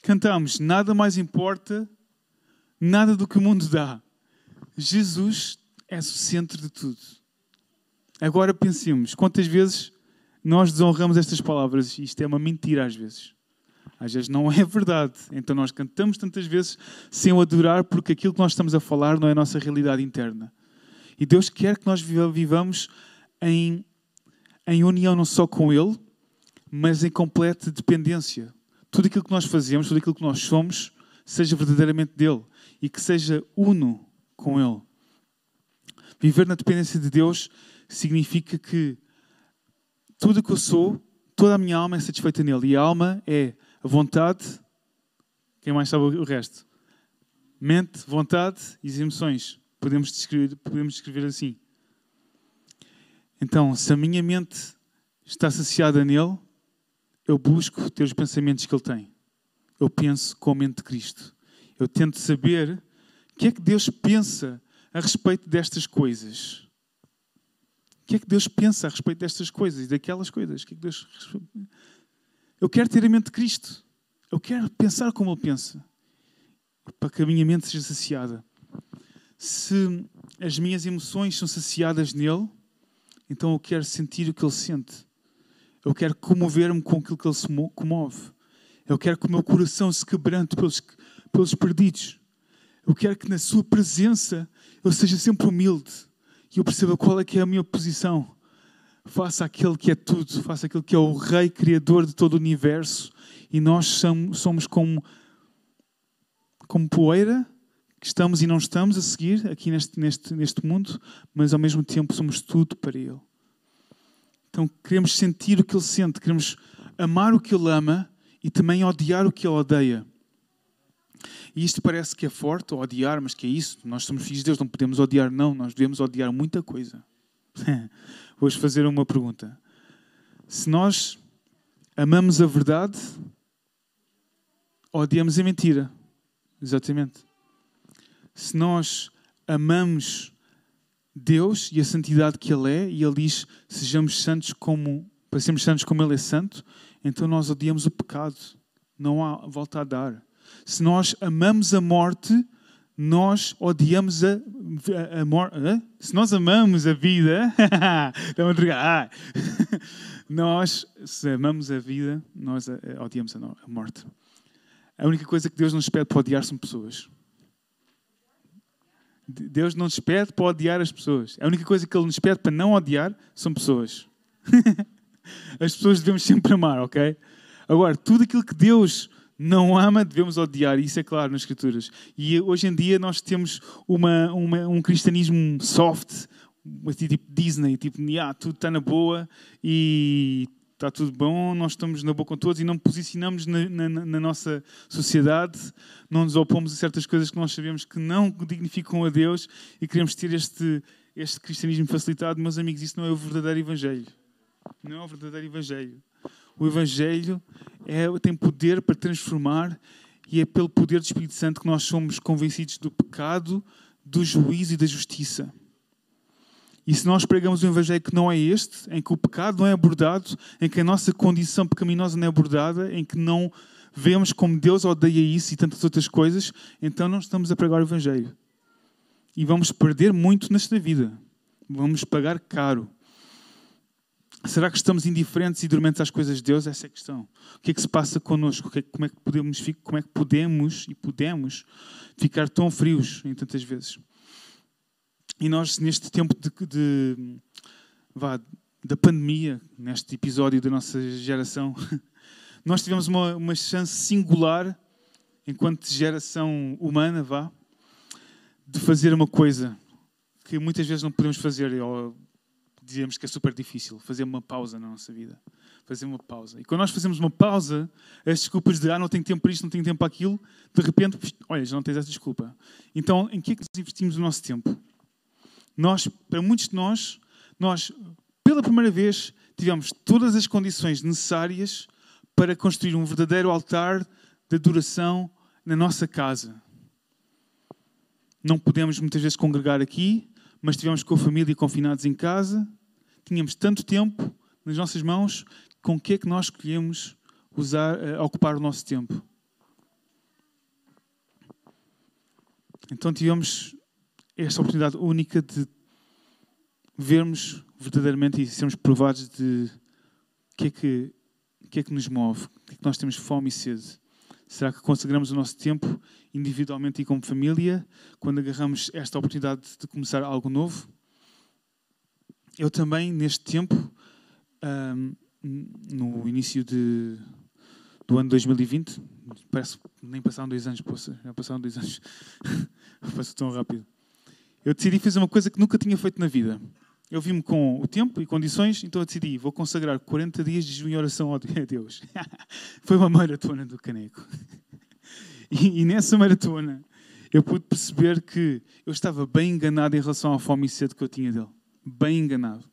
Cantamos, nada mais importa, nada do que o mundo dá. Jesus é o centro de tudo. Agora pensemos, quantas vezes nós desonramos estas palavras? Isto é uma mentira às vezes. Às vezes não é verdade. Então nós cantamos tantas vezes sem o adorar porque aquilo que nós estamos a falar não é a nossa realidade interna. E Deus quer que nós vivamos em em união não só com Ele, mas em completa dependência. Tudo aquilo que nós fazemos, tudo aquilo que nós somos, seja verdadeiramente dele e que seja uno com Ele. Viver na dependência de Deus significa que tudo o que eu sou, toda a minha alma é satisfeita nele. E a alma é a vontade. Quem mais sabe o resto? Mente, vontade e as emoções. Podemos descrever, podemos descrever assim. Então, se a minha mente está associada nele, eu busco ter os pensamentos que ele tem. Eu penso com a mente de Cristo. Eu tento saber o que é que Deus pensa a respeito destas coisas. O que é que Deus pensa a respeito destas coisas e daquelas coisas? O que é que Deus... Eu quero ter a mente de Cristo. Eu quero pensar como Ele pensa. Para que a minha mente seja saciada. Se as minhas emoções são saciadas nele, então eu quero sentir o que ele sente. Eu quero comover-me com aquilo que ele se comove. Eu quero que o meu coração se quebrante pelos, pelos perdidos. Eu quero que na sua presença eu seja sempre humilde e eu perceba qual é que é a minha posição. Faça aquele que é tudo, faça aquele que é o Rei Criador de todo o universo e nós somos como, como poeira que estamos e não estamos a seguir aqui neste, neste, neste mundo, mas ao mesmo tempo somos tudo para Ele. Então queremos sentir o que Ele sente, queremos amar o que Ele ama e também odiar o que Ele odeia. E isto parece que é forte, odiar, mas que é isso. Nós somos filhos de Deus, não podemos odiar, não. Nós devemos odiar muita coisa. Vou-vos fazer uma pergunta. Se nós amamos a verdade, odiamos a mentira. Exatamente se nós amamos Deus e a santidade que Ele é, e Ele diz: sejamos santos como, para sermos santos como Ele é santo, então nós odiamos o pecado. Não há volta a dar. Se nós amamos a morte, nós odiamos a, a, a morte. Se nós amamos a vida, ah. nós, se amamos a vida, nós odiamos a morte. A única coisa que Deus nos pede para odiar são pessoas. Deus não nos pede para odiar as pessoas. A única coisa que Ele nos pede para não odiar são pessoas. as pessoas devemos sempre amar, ok? Agora, tudo aquilo que Deus não ama, devemos odiar. Isso é claro nas Escrituras. E hoje em dia nós temos uma, uma, um cristianismo soft, assim, tipo Disney, tipo, ah, tudo está na boa e está tudo bom, nós estamos na boa com todos e não posicionamos na, na, na, nossa sociedade, não nos opomos a certas coisas que nós sabemos que não dignificam a Deus e queremos ter este, este cristianismo facilitado. Meus amigos, isso não é o verdadeiro Evangelho. Não é o verdadeiro Evangelho. O Evangelho é, tem poder para transformar e é pelo poder do Espírito Santo que nós somos convencidos do pecado, do juízo e da justiça. E se nós pregamos um Evangelho que não é este, em que o pecado não é abordado, em que a nossa condição pecaminosa não é abordada, em que não vemos como Deus odeia isso e tantas outras coisas, então não estamos a pregar o Evangelho. E vamos perder muito nesta vida. Vamos pagar caro. Será que estamos indiferentes e dormentes às coisas de Deus? Essa é a questão. O que é que se passa connosco? É como é que podemos, como é que podemos e podemos ficar tão frios em tantas vezes? E nós, neste tempo de, de vá, da pandemia, neste episódio da nossa geração, nós tivemos uma, uma chance singular, enquanto geração humana, vá, de fazer uma coisa que muitas vezes não podemos fazer, dizemos que é super difícil, fazer uma pausa na nossa vida. Fazer uma pausa. E quando nós fazemos uma pausa, as desculpas de ah, não tenho tempo para isto, não tenho tempo para aquilo, de repente, olha, já não tens essa desculpa. Então, em que é que nós investimos o nosso tempo? Nós, para muitos de nós, nós, pela primeira vez, tivemos todas as condições necessárias para construir um verdadeiro altar de adoração na nossa casa. Não podemos muitas vezes congregar aqui, mas tivemos com a família confinados em casa, tínhamos tanto tempo nas nossas mãos, com o que é que nós escolhemos usar, uh, ocupar o nosso tempo? Então tivemos esta oportunidade única de vermos verdadeiramente e sermos provados de o que é que, que, é que nos move, o que é que nós temos fome e sede. Será que consagramos o nosso tempo individualmente e como família quando agarramos esta oportunidade de começar algo novo? Eu também, neste tempo, um, no início de, do ano 2020, parece que nem passaram dois anos, poxa, já passaram dois anos, passou tão rápido. Eu decidi fazer uma coisa que nunca tinha feito na vida. Eu vi-me com o tempo e condições, então eu decidi, vou consagrar 40 dias de jejum e oração a Deus. Foi uma maratona do caneco. E, e, nessa maratona eu pude perceber que eu estava bem enganado em relação à fome e sede que eu tinha dele. Bem enganado.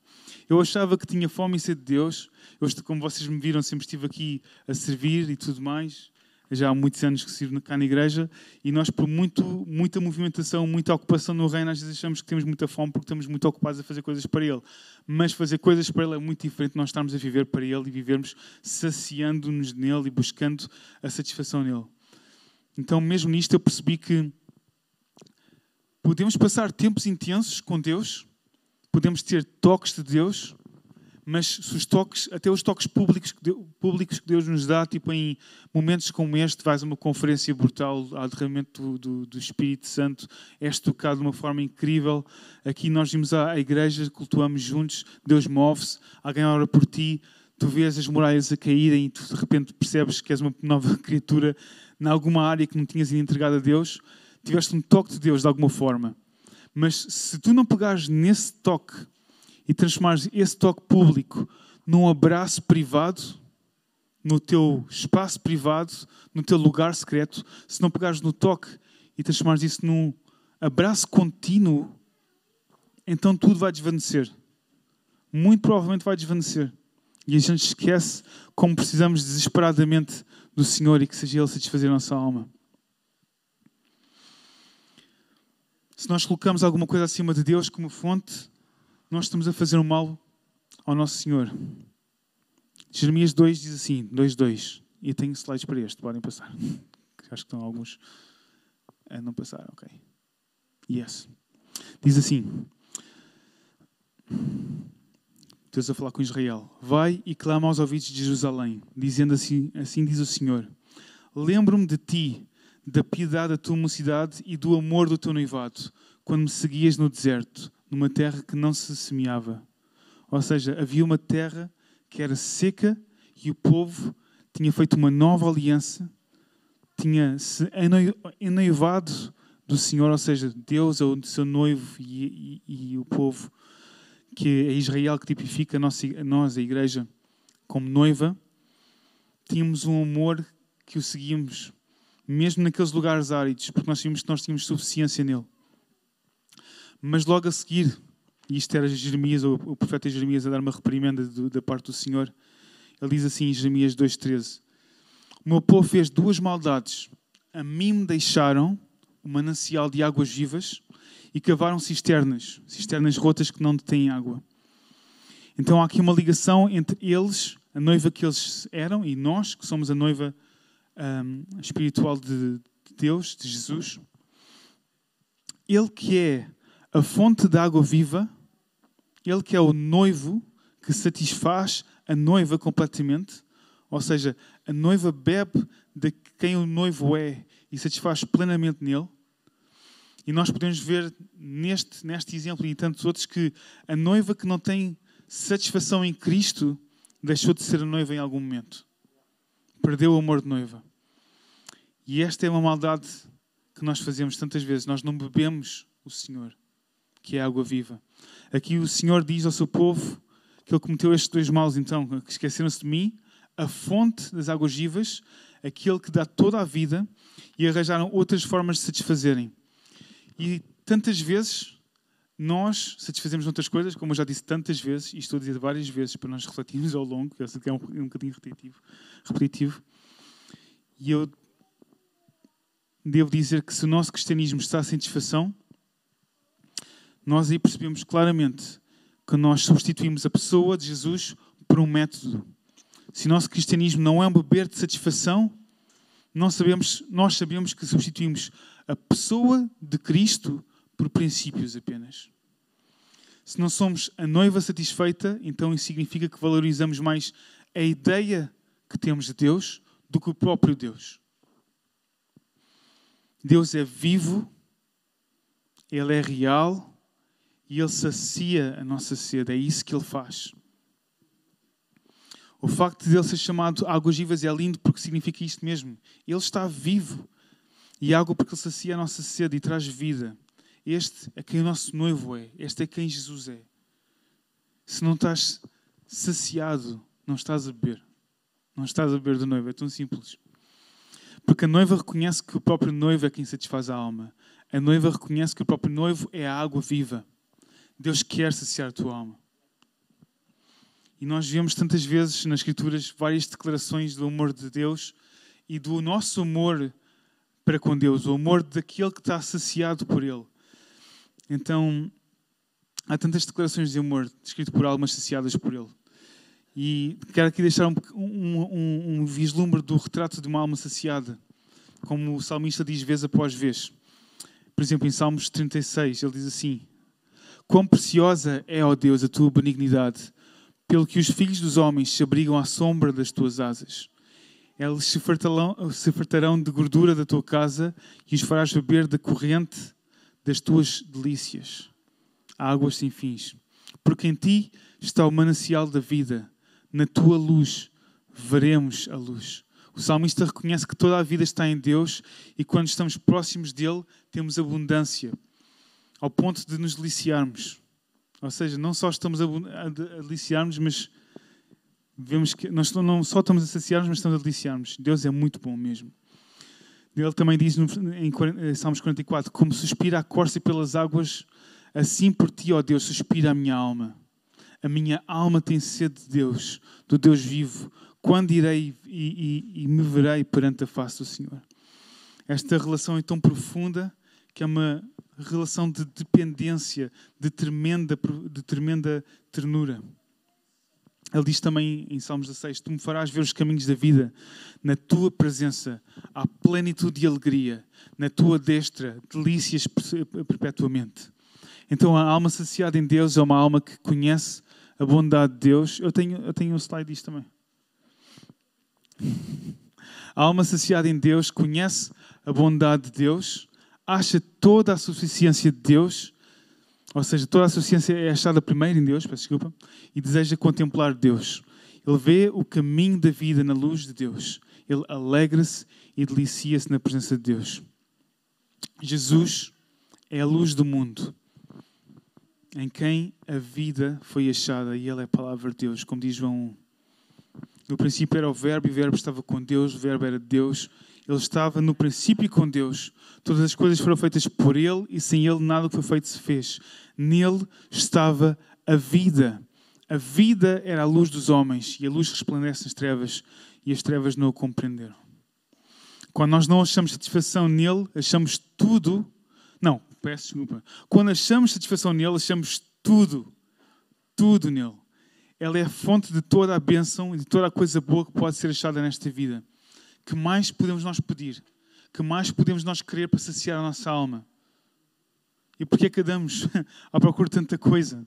Eu achava que tinha fome e sede de Deus. Eu, como vocês me viram, sempre estive aqui a servir e tudo mais já há muitos anos que sirvo cá na igreja e nós, por muito, muita movimentação, muita ocupação no reino, às vezes achamos que temos muita fome porque estamos muito ocupados a fazer coisas para Ele. Mas fazer coisas para Ele é muito diferente de nós estarmos a viver para Ele e vivermos saciando-nos nele e buscando a satisfação nele. Então, mesmo nisto, eu percebi que podemos passar tempos intensos com Deus, podemos ter toques de Deus, mas se os toques, até os toques públicos que, Deus, públicos que Deus nos dá, tipo em momentos como este, vais a uma conferência brutal, ao derramamento do, do, do, Espírito Santo, és tocado de uma forma incrível. Aqui nós vimos à igreja, cultuamos juntos, Deus move-se, alguém ora por ti, tu vês as muralhas a caírem e tu de repente percebes que és uma nova criatura em alguma área que não tinhas entregado a Deus, tiveste um toque de Deus de alguma forma. Mas se tu não pegares nesse toque e transformares esse toque público num abraço privado, no teu espaço privado, no teu lugar secreto, se não pegares no toque e transformares isso num abraço contínuo, então tudo vai desvanecer. Muito provavelmente vai desvanecer. E a gente esquece como precisamos desesperadamente do Senhor e que seja Ele satisfazer a nossa alma. Se nós colocamos alguma coisa acima de Deus como fonte, nós estamos a fazer um mal ao nosso Senhor. Jeremias 2 diz assim, 2.2, e tenho slides para este, podem passar. Acho que estão alguns a não passar, ok. Yes. Diz assim, Deus a falar com Israel, vai e clama aos ouvidos de Jerusalém, dizendo assim, assim diz o Senhor, lembro-me de ti, da piedade da tua mocidade e do amor do teu noivado, quando me seguias no deserto, numa terra que não se semeava. Ou seja, havia uma terra que era seca e o povo tinha feito uma nova aliança, tinha se enoivado do Senhor, ou seja, Deus é o seu noivo e, e, e, o povo, que é Israel, que tipifica a, nossa, nós, a igreja, como noiva, tínhamos um amor que o seguíamos, mesmo naqueles lugares áridos, porque nós tínhamos nós tínhamos suficiência nele. Mas logo a seguir, e isto era Jeremias, o, profeta Jeremias, a dar uma reprimenda da parte do Senhor. Ele diz assim em Jeremias 2,13: O meu povo fez duas maldades. A mim me deixaram o manancial de águas vivas e cavaram cisternas, cisternas rotas que não detêm água. Então há aqui uma ligação entre eles, a noiva que eles eram, e nós, que somos a noiva um, espiritual de Deus, de Jesus. Ele que é a fonte da água viva, ele que é o noivo que satisfaz a noiva completamente, ou seja, a noiva bebe de quem o noivo é e satisfaz plenamente nele. E nós podemos ver neste, neste exemplo e em tantos outros que a noiva que não tem satisfação em Cristo deixou de ser a noiva em algum momento. Perdeu o amor de noiva. E esta é uma maldade que nós fazemos tantas vezes. Nós não bebemos o Senhor, que é a água viva. Aqui o Senhor diz ao seu povo que ele cometeu estes dois maus, então, que esqueceram-se de mim, a fonte das águas vivas, aquele que dá toda a vida, e arranjaram outras formas de satisfazerem. E tantas vezes nós satisfazemos outras coisas, como eu já disse tantas vezes, e estou a dizer várias vezes para nós refletirmos ao longo, eu sei que é um, um bocadinho repetitivo, repetitivo. E eu devo dizer que se o nosso cristianismo está sem satisfação, nós aí percebemos claramente que nós substituímos a pessoa de Jesus por um método. Se o nosso cristianismo não é um beber de satisfação, nós sabemos, nós sabemos que substituímos a pessoa de Cristo por princípios apenas. Se não somos a noiva satisfeita, então isso significa que valorizamos mais a ideia que temos de Deus do que o próprio Deus. Deus é vivo, Ele é real e Ele sacia a nossa sede. É isso que Ele faz. O facto de Ele ser chamado Águas Vivas é lindo porque significa isto mesmo. Ele está vivo. E água porque Ele sacia a nossa sede e traz vida. Este é quem o nosso noivo é. Este é quem Jesus é. Se não estás saciado, não estás a beber. Não estás a beber do noivo. É tão simples. Porque a noiva reconhece que o próprio noivo é quem satisfaz a alma. A noiva reconhece que o próprio noivo é a água viva. Deus quer saciar a tua alma. E nós vemos tantas vezes nas Escrituras várias declarações do amor de Deus e do nosso amor para com Deus, o amor daquele que está saciado por Ele. Então, há tantas declarações de amor escrito por almas saciadas por Ele. E quero aqui deixar um, um, um, vislumbre do retrato de uma alma saciada, como o salmista diz vez após vez. Por exemplo, em Salmos 36, ele diz assim: Quão preciosa é, ó Deus, a tua benignidade, pelo que os filhos dos homens se abrigam à sombra das tuas asas. Eles se fartarão, se fartarão de gordura da tua casa e os farás beber da corrente das tuas delícias, águas sem fins. Porque em ti está o manancial da vida, na tua luz veremos a luz. O salmista reconhece que toda a vida está em Deus e quando estamos próximos dele temos abundância, ao ponto de nos deliciarmos. Ou seja, não só estamos a deliciarmos, mas vemos que nós não só estamos a saciar-nos, mas estamos a deliciarmos. Deus é muito bom mesmo. Ele também diz em Salmos 44: Como suspira a corça pelas águas, assim por ti, ó Deus, suspira a minha alma. A minha alma tem sede de Deus, do Deus vivo. Quando irei e, e, e me verei perante a face do Senhor? Esta relação é tão profunda que é uma relação de dependência, de tremenda, de tremenda ternura. Ele diz também em Salmos 16: Tu me farás ver os caminhos da vida, na tua presença há plenitude de alegria, na tua destra, delícias perpetuamente. Então a alma saciada em Deus é uma alma que conhece a bondade de Deus. Eu tenho, eu tenho um slide disto também. A alma saciada em Deus conhece a bondade de Deus, acha toda a suficiência de Deus ou seja, toda a suficiência é achada primeiro em Deus, peço desculpa, e deseja contemplar Deus. Ele vê o caminho da vida na luz de Deus. Ele alegra-se e delicia-se na presença de Deus. Jesus é a luz do mundo, em quem a vida foi achada, e Ele é a palavra de Deus, como diz João 1. No princípio era o Verbo, e o Verbo estava com Deus, o Verbo era Deus, Ele estava no princípio com Deus. Todas as coisas foram feitas por Ele e sem Ele nada que foi feito se fez. Nele estava a vida. A vida era a luz dos homens e a luz resplandece nas trevas e as trevas não o compreenderam. Quando nós não achamos satisfação nele, achamos tudo. Não, peço desculpa. Quando achamos satisfação nele, achamos tudo. Tudo nele. Ela é a fonte de toda a bênção e de toda a coisa boa que pode ser achada nesta vida. Que mais podemos nós pedir? Que mais podemos nós querer para saciar a nossa alma? E porquê é que andamos à procura de tanta coisa?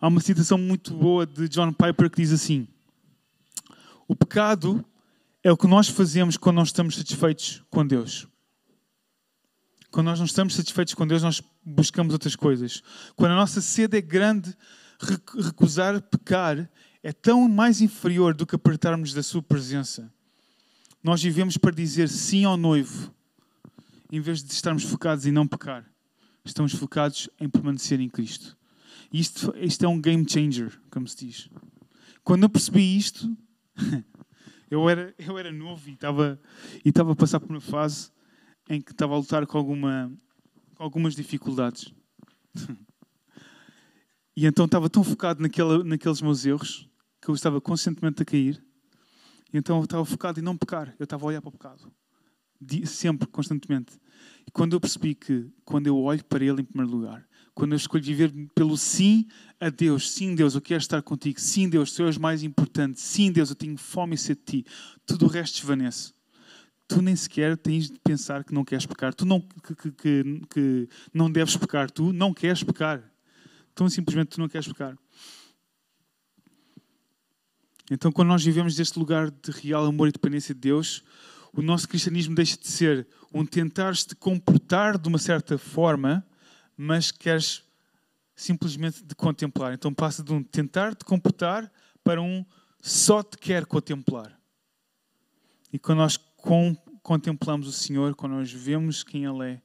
Há uma citação muito boa de John Piper que diz assim: O pecado é o que nós fazemos quando não estamos satisfeitos com Deus. Quando nós não estamos satisfeitos com Deus, nós buscamos outras coisas. Quando a nossa sede é grande, recusar pecar é tão mais inferior do que apertarmos da Sua presença. Nós vivemos para dizer sim ao noivo, em vez de estarmos focados em não pecar. Estamos focados em permanecer em Cristo. Isto, isto é um game changer, como se diz. Quando eu percebi isto, Eu era, eu era novo e estava, e estava a passar por uma fase em que estava a lutar com, alguma, com algumas dificuldades. E então estava tão focado naquela, naqueles meus erros que eu estava constantemente a cair. Então eu estava focado em não pecar. Eu estava a olhar para o pecado. Sempre, constantemente. E quando eu percebi que, quando eu olho para Ele em primeiro lugar, quando eu escolho viver pelo sim a Deus, sim Deus, eu quero estar contigo, sim Deus, tu és mais importante, sim Deus, eu tenho fome e sede de ti, tudo o resto desvanece. Tu nem sequer tens de pensar que não queres pecar, tu não, que, que, que, que não deves pecar, tu não queres pecar. Então simplesmente tu não queres pecar. Então, quando nós vivemos deste lugar de real amor e dependência de Deus, o nosso cristianismo deixa de ser um tentar-se comportar de uma certa forma mas queres simplesmente de contemplar. Então passa de um tentar te comportar para um só te quer contemplar. E quando nós contemplamos o Senhor, quando nós vemos quem Ele é,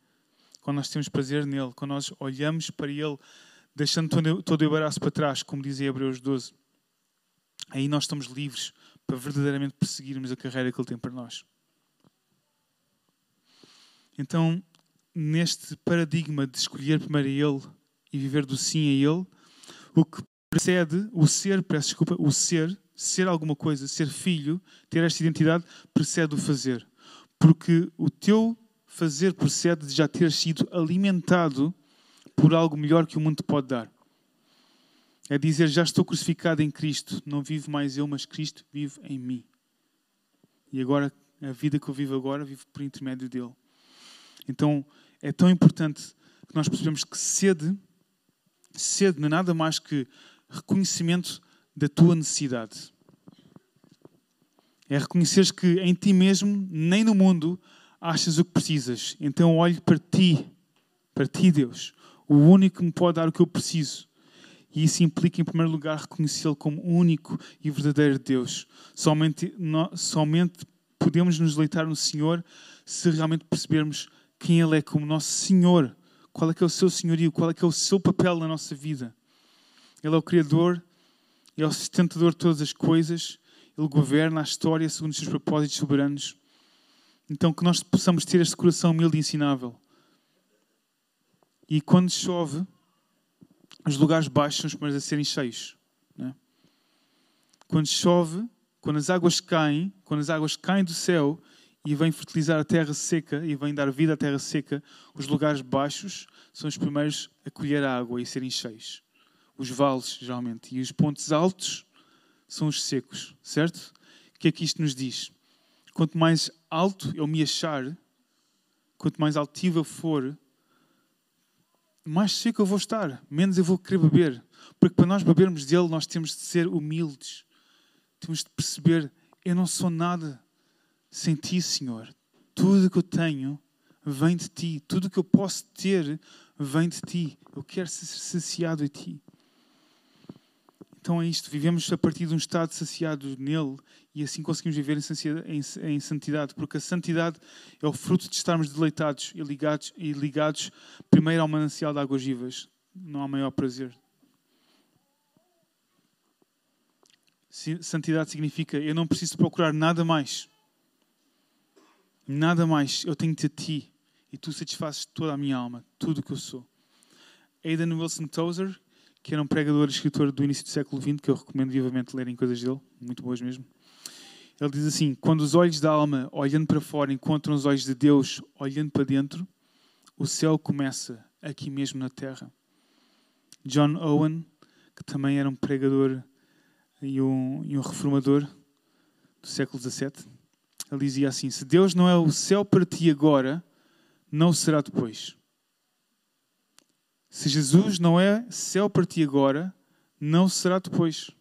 quando nós temos prazer nele, quando nós olhamos para Ele, deixando todo, todo o embaraço para trás, como dizia Hebreus 12, aí nós estamos livres para verdadeiramente perseguirmos a carreira que Ele tem para nós. Então, neste paradigma de escolher primeiro a Ele e viver do sim a Ele, o que precede, o ser, peço desculpa, o ser, ser alguma coisa, ser filho, ter esta identidade, precede o fazer. Porque o teu fazer precede de já ter sido alimentado por algo melhor que o mundo pode dar. É dizer, já estou crucificado em Cristo, não vivo mais eu, mas Cristo vive em mim. E agora, a vida que eu vivo agora, vivo por intermédio dele. Então, é tão importante que nós percebemos que sede, sede não é nada mais que reconhecimento da tua necessidade. É reconheceres que em ti mesmo, nem no mundo, achas o que precisas. Então olhe para ti, para ti, Deus, o único que me pode dar o que eu preciso. E isso implica, em primeiro lugar, reconhecê-lo como único e verdadeiro Deus. Somente, somente podemos nos deleitar no Senhor se realmente percebermos quem Ele é como nosso Senhor, qual é que é o seu senhorio, qual é que é o seu papel na nossa vida. Ele é o Criador, Ele é o sustentador de todas as coisas, Ele governa a história segundo os seus propósitos soberanos. Então que nós possamos ter este coração humilde e ensinável. E quando chove, os lugares baixos são os primeiros a serem cheios. Né? Quando chove, quando as águas caem, quando as águas caem do céu, e vem fertilizar a terra seca e vem dar vida à terra seca, os lugares baixos são os primeiros a colher a água e serem cheios. Os vales, geralmente. E os pontos altos são os secos, certo? O que é que isto nos diz? Quanto mais alto eu me achar, quanto mais altivo eu for, mais seco eu vou estar, menos eu vou querer beber. Porque para nós bebermos dele, nós temos de ser humildes. Temos de perceber, eu não sou nada sem ti, Senhor. Tudo que eu tenho vem de ti. Tudo que eu posso ter vem de ti. Eu quero ser saciado em ti. Então é isto. Vivemos a partir de um estado saciado nele e assim conseguimos viver em santidade, porque a santidade é o fruto de estarmos deleitados e ligados, e ligados primeiro ao manancial de águas vivas. Não há maior prazer. Santidade significa eu não preciso procurar nada mais Nada mais. Eu tenho-te a ti. E tu satisfazes toda a minha alma, tudo o que eu sou. Aidan Wilson Tozer, que era um pregador e escritor do início do século XX, que eu recomendo vivamente lerem coisas dele, muito boas mesmo. Ele diz assim: Quando os olhos da alma, olhando para fora, encontram os olhos de Deus, olhando para dentro, o céu começa aqui mesmo na terra. John Owen, que também era um pregador e um, e um reformador do século XVII, ele dizia assim: Se Deus não é o céu para ti agora, não será depois. Se Jesus não é céu para ti agora, não será depois.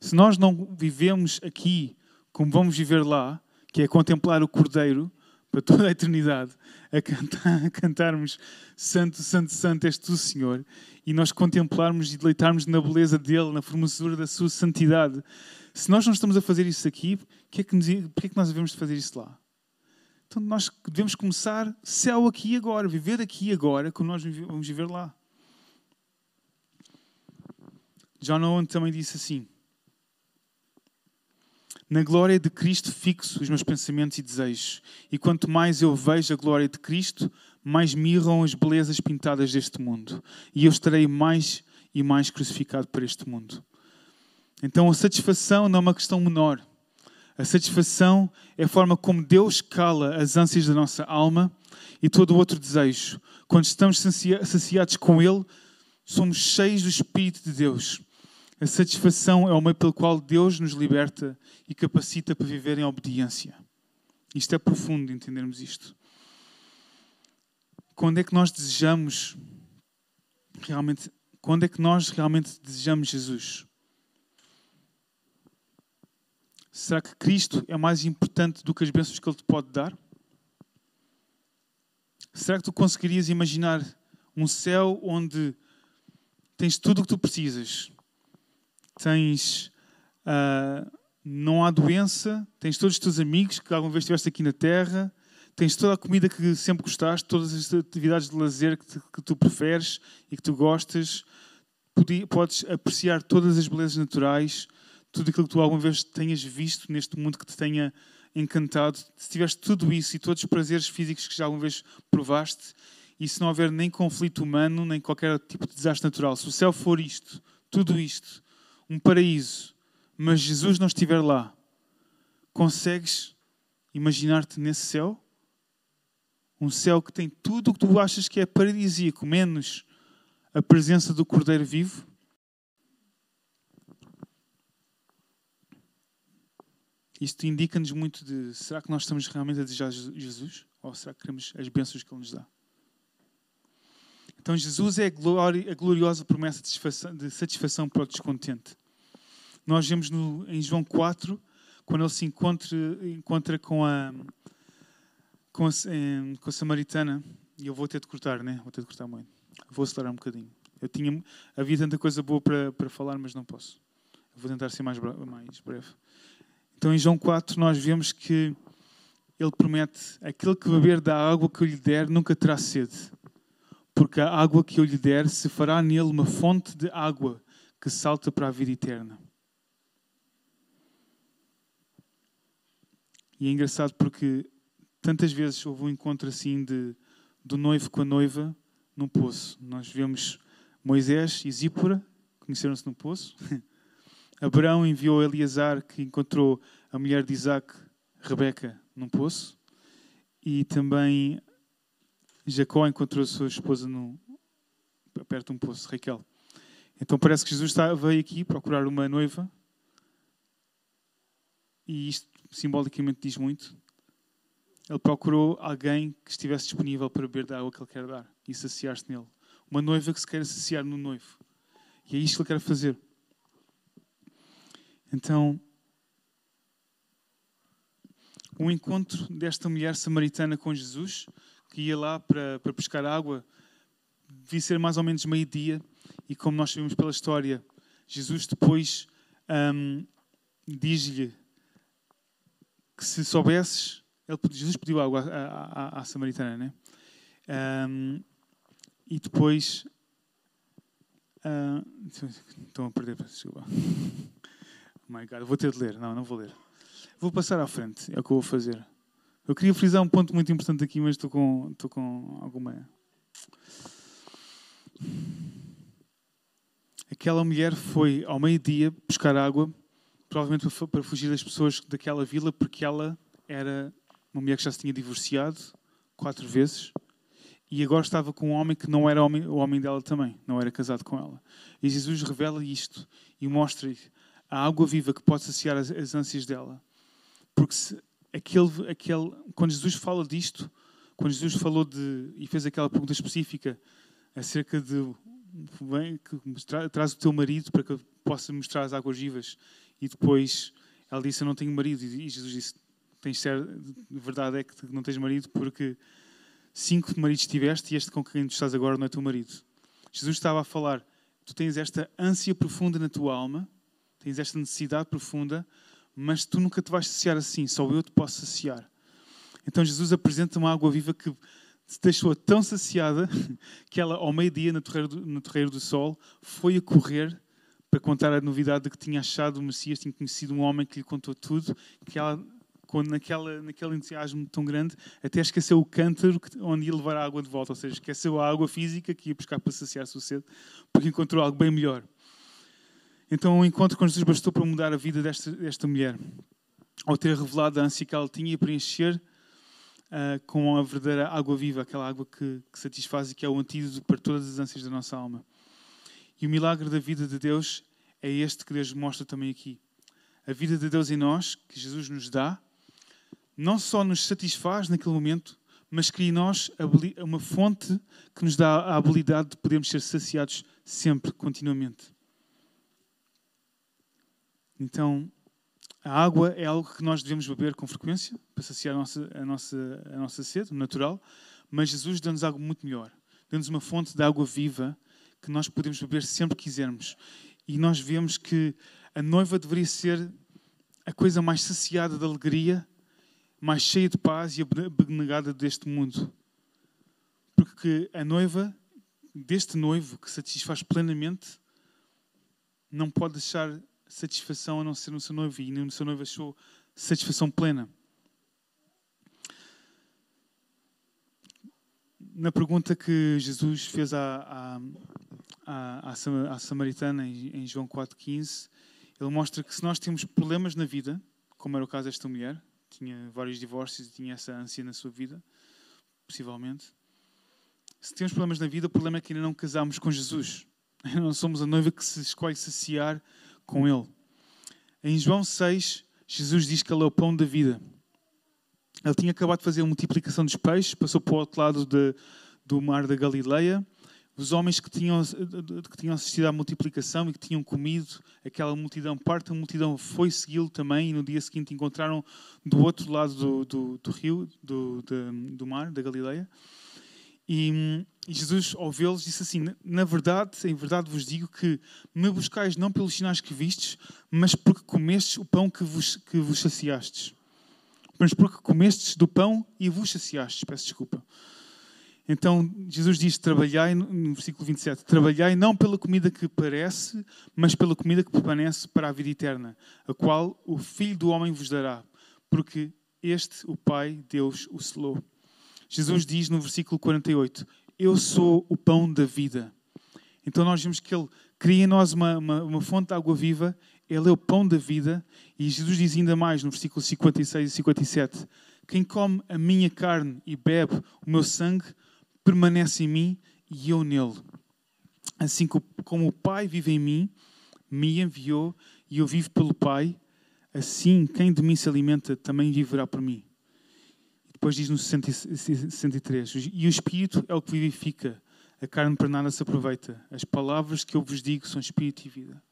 Se nós não vivemos aqui como vamos viver lá, que é contemplar o Cordeiro para toda a eternidade, a, cantar, a cantarmos Santo, Santo, Santo és tu, Senhor, e nós contemplarmos e deleitarmos na beleza dele, na formosura da sua santidade. Se nós não estamos a fazer isso aqui, que é que, é que nós devemos fazer isso lá? Então nós devemos começar céu aqui e agora, viver aqui e agora, como nós vamos viver lá. John Owen também disse assim: Na glória de Cristo fixo os meus pensamentos e desejos, e quanto mais eu vejo a glória de Cristo, mais mirram as belezas pintadas deste mundo, e eu estarei mais e mais crucificado para este mundo. Então a satisfação não é uma questão menor. A satisfação é a forma como Deus cala as ânsias da nossa alma e todo o outro desejo. Quando estamos saciados com Ele, somos cheios do Espírito de Deus. A satisfação é o meio pelo qual Deus nos liberta e capacita para viver em obediência. Isto é profundo entendermos isto. Quando é que nós desejamos realmente, quando é que nós realmente desejamos Jesus? Será que Cristo é mais importante do que as bênçãos que Ele te pode dar? Será que tu conseguirias imaginar um céu onde tens tudo o que tu precisas? Tens. Uh, não há doença, tens todos os teus amigos que alguma vez estiveste aqui na Terra, tens toda a comida que sempre gostaste, todas as atividades de lazer que, te, que tu preferes e que tu gostas, podes apreciar todas as belezas naturais, tudo aquilo que tu alguma vez tenhas visto neste mundo que te tenha encantado, se tiveste tudo isso e todos os prazeres físicos que já alguma vez provaste, e se não houver nem conflito humano, nem qualquer tipo de desastre natural, se o céu for isto, tudo isto, um paraíso, mas Jesus não estiver lá, consegues imaginar-te nesse céu? Um céu que tem tudo o que tu achas que é paradisíaco, menos a presença do Cordeiro vivo? Isto indica-nos muito de será que nós estamos realmente a desejar Jesus? Ou será que queremos as bênçãos que Ele nos dá? Então, Jesus é a, gloriosa promessa de satisfação, para o descontente. Nós vemos no, em João 4, quando ele se encontra, encontra com, a, com, a, com a samaritana, e eu vou ter de cortar, né? Vou ter de cortar muito. Vou acelerar um bocadinho. Eu tinha, havia tanta coisa boa para, para falar, mas não posso. Vou tentar ser mais, mais breve. Então, em João 4, nós vemos que ele promete: aquele que beber da água que eu lhe der nunca terá sede, porque a água que eu lhe der se fará nele uma fonte de água que salta para a vida eterna. E é engraçado porque tantas vezes houve um encontro assim de, do noivo com a noiva num poço. Nós vemos Moisés e Zípora conheceram-se no poço. Abraão enviou Eleazar, que encontrou a mulher de Isaac, Rebeca, num poço. E também Jacó encontrou a sua esposa no, perto de um poço, Raquel. Então parece que Jesus está, veio aqui procurar uma noiva. E isto simbolicamente diz muito. Ele procurou alguém que estivesse disponível para beber da água que ele quer dar e saciar-se nele. Uma noiva que se quer saciar no noivo. E é isto que ele quer fazer. Então, o encontro desta mulher samaritana com Jesus, que ia lá para, para pescar água, devia ser mais ou menos meio-dia, e como nós sabemos pela história, Jesus depois um, diz-lhe que se soubesses, ele, Jesus pediu água à, à, à samaritana, né? Um, e depois. Uh, estão a perder, desculpa. Oh my God, vou ter de ler. Não, não vou ler. Vou passar à frente, é o que eu vou fazer. Eu queria frisar um ponto muito importante aqui, mas estou com, estou com alguma. Aquela mulher foi ao meio-dia buscar água, provavelmente para fugir das pessoas daquela vila, porque ela era uma mulher que já se tinha divorciado quatro vezes e agora estava com um homem que não era o homem dela também, não era casado com ela. E Jesus revela isto e mostra-lhe a água viva que pode saciar as, as ânsias dela. Porque se, aquele, aquele, quando Jesus fala disto, quando Jesus falou de e fez aquela pergunta específica acerca de vem que tra, traz o teu marido para que possa mostrar as águas vivas e depois ela disse eu não tenho marido e Jesus disse tens ser, verdade é que não tens marido porque cinco maridos tiveste e este com quem tu estás agora não é teu marido. Jesus estava a falar, tu tens esta ânsia profunda na tua alma, tens esta necessidade profunda, mas tu nunca te vais saciar assim, só eu te posso saciar. Então Jesus apresenta uma água viva que te deixou tão saciada que ela, ao meio-dia, no terreiro, do, Sol, foi a correr para contar a novidade de que tinha achado o Messias, tinha conhecido um homem que lhe contou tudo, que ela quando naquela, naquele entusiasmo tão grande, até esqueceu o cântaro onde ia levar a água de volta, ou seja, esqueceu a água física que ia buscar para saciar a sua sede, porque encontrou algo bem melhor. Então o encontro com Jesus bastou para mudar a vida desta, desta mulher, ao ter revelado a ânsia que ela tinha e preencher uh, com a verdadeira água viva, aquela água que, que satisfaz e que é o antídoto para todas as ânsias da nossa alma. E o milagre da vida de Deus é este que Deus mostra também aqui. A vida de Deus em nós, que Jesus nos dá, não só nos satisfaz naquele momento, mas cria em nós uma fonte que nos dá a habilidade de podermos ser saciados sempre, continuamente. Então, a água é algo que nós devemos beber com frequência para saciar a nossa, a nossa, a nossa sede natural, mas Jesus dá-nos algo muito melhor. Dá-nos uma fonte de água viva que nós podemos beber sempre que quisermos. E nós vemos que a noiva deveria ser a coisa mais saciada de alegria mais cheia de paz e abnegada deste mundo. Porque a noiva, deste noivo que satisfaz plenamente, não pode deixar satisfação a não ser no seu noivo, e no seu noivo achou satisfação plena. Na pergunta que Jesus fez à, à, à, à Samaritana em João 4,15, ele mostra que se nós temos problemas na vida, como era o caso desta mulher, tinha vários divórcios e tinha essa ânsia na sua vida, possivelmente. Se temos problemas na vida, o problema é que ainda não casamos com Jesus. Não somos a noiva que se escolhe saciar com Ele. Em João 6, Jesus diz que Ele é o pão da vida. Ele tinha acabado de fazer a multiplicação dos peixes, passou para o outro lado de, do mar da Galileia os homens que tinham, que tinham assistido à multiplicação e que tinham comido aquela multidão, parte da multidão foi segui-lo também e no dia seguinte encontraram do outro lado do, do, do rio, do, do, do, mar, da Galileia. E, e Jesus, ao vê-los, disse assim: Na verdade, em verdade vos digo que me buscais não pelos sinais que vistes, mas porque comestes o pão que vos, que vos saciastes. Mas porque comestes do pão e vos saciastes. Peço desculpa. Então Jesus diz: Trabalhai, no versículo 27, trabalhai não pela comida que parece, mas pela comida que permanece para a vida eterna, a qual o Filho do Homem vos dará, porque este, o Pai, Deus, o selou. Jesus diz no versículo 48: Eu sou o pão da vida. Então nós vemos que Ele cria em nós uma, uma, uma fonte de água viva, Ele é o pão da vida, e Jesus diz ainda mais no versículo 56 e 57: Quem come a minha carne e bebe o meu sangue, permanece em mim e eu nele. Assim como o Pai vive em mim, me enviou e eu vivo pelo Pai, assim quem de mim se alimenta também viverá por mim. Depois diz no 63: E o Espírito é o que vivifica, a carne para nada se aproveita. As palavras que eu vos digo são Espírito e vida.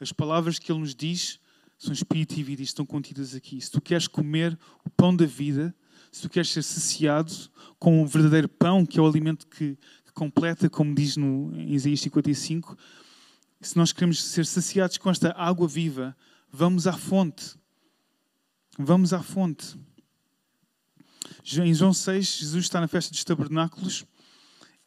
As palavras que Ele nos diz são Espírito e vida e estão contidas aqui. Se tu queres comer o pão da vida, se tu queres ser saciado com o verdadeiro pão, que é o alimento que, completa, como diz no, em Isaías 55, se nós queremos ser saciados com esta água viva, vamos à fonte. Vamos à fonte. Em João 6, Jesus está na festa dos tabernáculos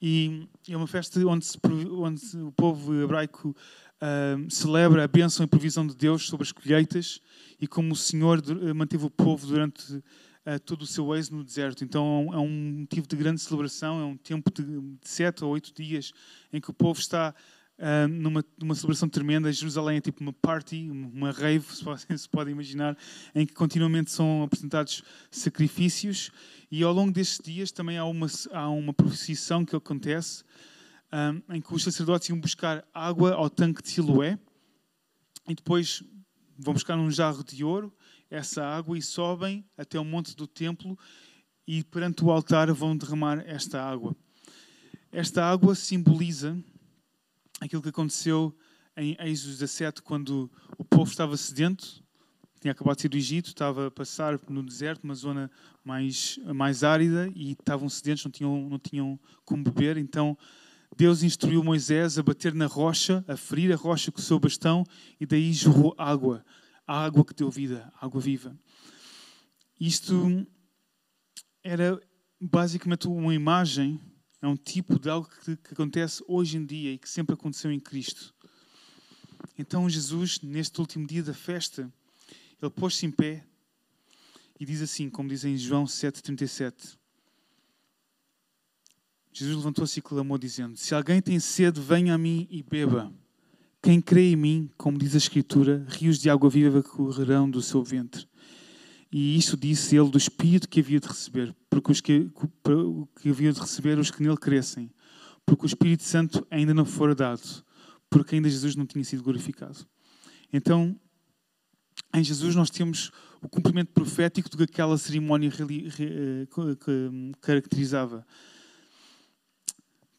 e é uma festa onde, se, onde o povo hebraico uh, celebra a bênção e provisão de Deus sobre as colheitas e como o Senhor manteve o povo durante uh, todo o seu êxito no deserto. Então é um motivo de grande celebração, é um tempo de, de sete ou oito dias em que o povo está uh, numa, numa celebração tremenda. Jerusalém é tipo uma party, uma rave, se pode, se pode imaginar, em que continuamente são apresentados sacrifícios. E ao longo destes dias também há uma, há uma procissão que acontece um, em que os sacerdotes iam buscar água ao tanque de Siloé e depois vão buscar um jarro de ouro essa água e sobem até o monte do templo e perante o altar vão derramar esta água. Esta água simboliza aquilo que aconteceu em Êxodo 17, quando o povo estava sedento, tinha acabado de sair do Egito, estava a passar no deserto, uma zona mais, mais árida, e estavam sedentos, não tinham, não tinham como beber. Então Deus instruiu Moisés a bater na rocha, a ferir a rocha com o seu bastão, e daí jorrou água, a água que deu vida, água viva. Isto era basicamente uma imagem é um tipo de algo que, que acontece hoje em dia e que sempre aconteceu em Cristo. Então Jesus, neste último dia da festa, ele pôs-se em pé e diz assim, como diz em João 7,37. Jesus levantou-se e clamou, dizendo: Se alguém tem sede, venha a mim e beba. Quem crê em mim, como diz a Escritura, rios de água viva correrão do seu ventre. E isso disse ele do Espírito que havia de receber, porque os que, que havia de receber os que nele crescem, porque o Espírito Santo ainda não fora dado, porque ainda Jesus não tinha sido glorificado. Então, em Jesus nós temos o cumprimento profético do que aquela cerimónia eh, caracterizava.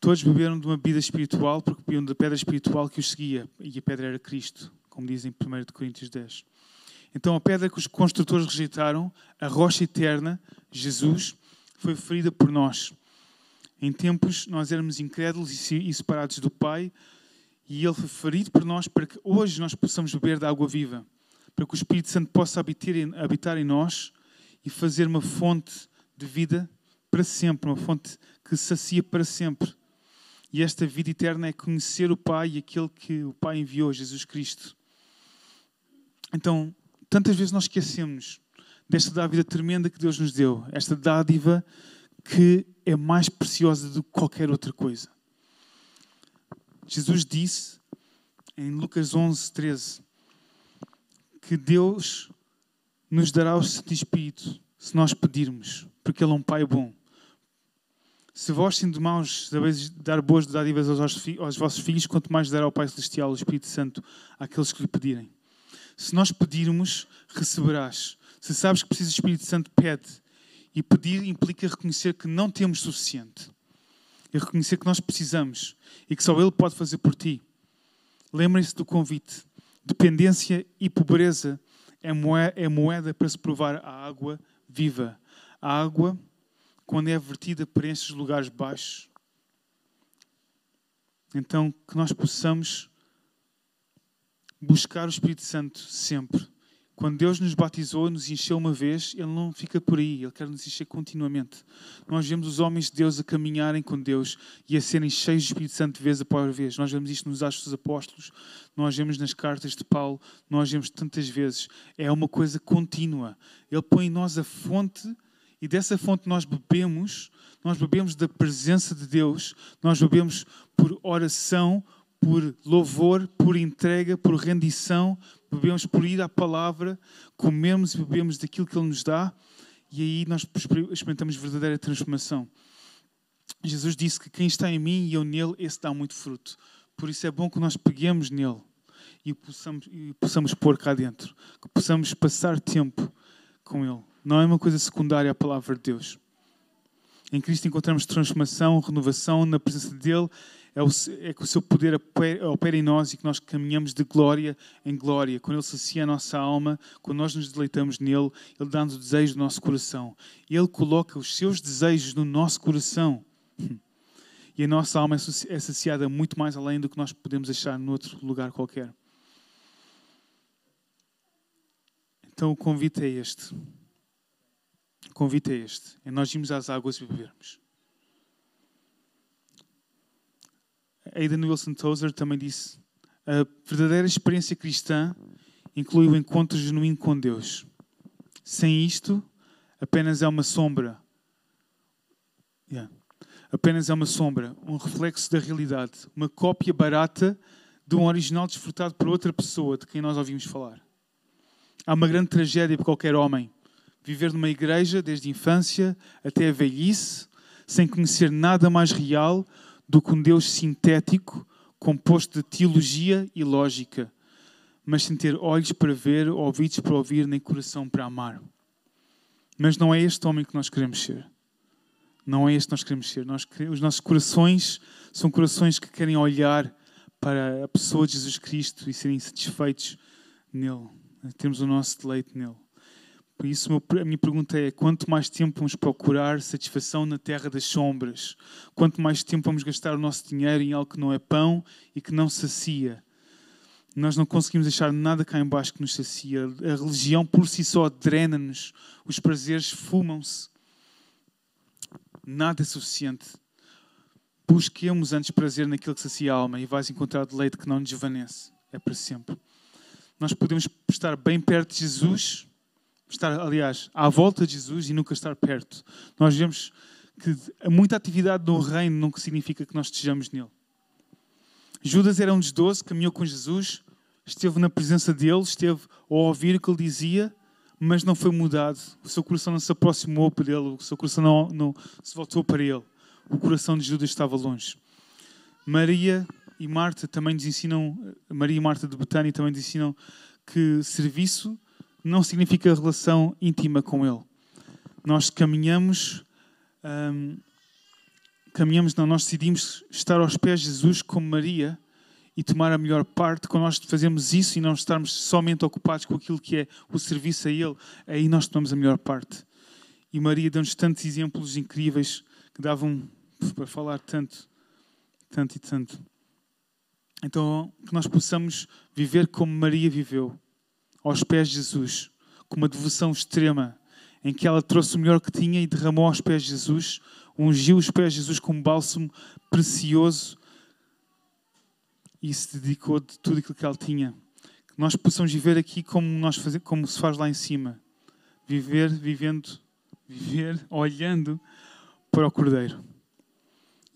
Todos beberam de uma bebida espiritual porque bebiam da pedra espiritual que os seguia, e a pedra era Cristo, como diz em 1 Coríntios 10. Então a pedra que os construtores rejeitaram, a rocha eterna, Jesus, foi ferida por nós. Em tempos nós éramos incrédulos e separados do Pai, e Ele foi ferido por nós para que hoje nós possamos beber da água viva, para que o Espírito Santo possa habitar em, nós e fazer uma fonte de vida para sempre, uma fonte que sacia para sempre. E esta vida eterna é conhecer o Pai e aquele que o Pai enviou, Jesus Cristo. Então, tantas vezes nós esquecemos desta dádiva tremenda que Deus nos deu, esta dádiva que é mais preciosa do que qualquer outra coisa. Jesus disse em Lucas 11, 13 que Deus nos dará o Santo Espírito se nós pedirmos, porque Ele é um Pai bom. Se vós, sendo maus, sabeis dar boas dádivas aos, aos vossos filhos, quanto mais dará o Pai Celestial, o Espírito Santo, àqueles que lhe pedirem. Se nós pedirmos, receberás. Se sabes que precisas do Espírito Santo, pede. E pedir implica reconhecer que não temos suficiente. E reconhecer que nós precisamos e que só Ele pode fazer por ti. Lembrem-se do convite. Dependência e pobreza é moeda, é moeda para se provar a água viva. A água, quando é vertida, preenche os lugares baixos. Então, que nós possamos buscar o Espírito Santo sempre. Quando Deus nos batizou, nos encheu uma vez, Ele não fica por aí, Ele quer nos encher continuamente. Nós vemos os homens de Deus a caminharem com Deus e a serem cheios do Espírito Santo vez após vez. Nós vemos isto nos Atos dos Apóstolos, nós vemos nas cartas de Paulo, nós vemos tantas vezes. É uma coisa contínua. Ele põe em nós a fonte e dessa fonte nós bebemos, nós bebemos da presença de Deus, nós bebemos por oração, por louvor, por entrega, por rendição, bebemos por ir à palavra, comemos e bebemos daquilo que Ele nos dá e aí nós experimentamos verdadeira transformação. Jesus disse que quem está em mim e eu nele, esse dá muito fruto. Por isso é bom que nós peguemos nele e possamos, e possamos pôr cá dentro, que possamos passar tempo com ele. Não é uma coisa secundária a palavra de Deus. Em Cristo encontramos transformação, renovação na presença dele é, o, é que o seu poder opera em nós e que nós caminhamos de glória em glória. Quando Ele sacia a nossa alma, quando nós nos deleitamos nele, Ele dá-nos o desejo do nosso coração. Ele coloca os seus desejos no nosso coração. E a nossa alma é, é saciada muito mais além do que nós podemos achar noutro lugar qualquer. Então o convite é este. O convite é este. É nós irmos às águas e bebermos. Aidan Wilson Tozer também disse: a verdadeira experiência cristã inclui o encontro genuíno com Deus. Sem isto, apenas é uma sombra. Yeah. Apenas é uma sombra, um reflexo da realidade, uma cópia barata de um original desfrutado por outra pessoa de quem nós ouvimos falar. Há uma grande tragédia para qualquer homem viver numa igreja desde a infância até a velhice, sem conhecer nada mais real do que um Deus sintético, composto de teologia e lógica, mas sem ter olhos para ver, ouvidos para ouvir, nem coração para amar. Mas não é este homem que nós queremos ser. Não é este que nós queremos ser. Nós, os nossos corações são corações que querem olhar para a pessoa de Jesus Cristo e serem satisfeitos nele. Temos o nosso deleite nele. Por isso, a minha pergunta é: quanto mais tempo vamos procurar satisfação na terra das sombras? Quanto mais tempo vamos gastar o nosso dinheiro em algo que não é pão e que não sacia? Nós não conseguimos deixar nada cá embaixo que nos sacia. A religião por si só drena-nos. Os prazeres fumam-se. Nada é suficiente. Busquemos antes prazer naquilo que sacia a alma e vais encontrar deleite que não desvanece. É para sempre. Nós podemos estar bem perto de Jesus, estar, aliás, à volta de Jesus e nunca estar perto. Nós vemos que muita atividade no reino não significa que nós estejamos nele. Judas era um dos doze, caminhou com Jesus, esteve na presença dele, esteve a ouvir o que ele dizia, mas não foi mudado. O seu coração não se aproximou para ele, o seu coração não, não se voltou para ele. O coração de Judas estava longe. Maria e Marta também nos ensinam, Maria e Marta de Betânia também nos ensinam que serviço não significa relação íntima com Ele. Nós caminhamos, hum, caminhamos, não, nós decidimos estar aos pés de Jesus como Maria e tomar a melhor parte. Quando nós fazemos isso e não estarmos somente ocupados com aquilo que é o serviço a Ele, aí nós tomamos a melhor parte. E Maria deu-nos tantos exemplos incríveis que davam para falar tanto, tanto e tanto. Então, que nós possamos viver como Maria viveu, aos pés de Jesus, com uma devoção extrema, em que ela trouxe o melhor que tinha e derramou aos pés de Jesus, ungiu os pés de Jesus com um bálsamo precioso e se dedicou de tudo aquilo que ela tinha. Que nós possamos viver aqui como, nós faz, como se faz lá em cima. Viver, vivendo, viver, olhando para o Cordeiro.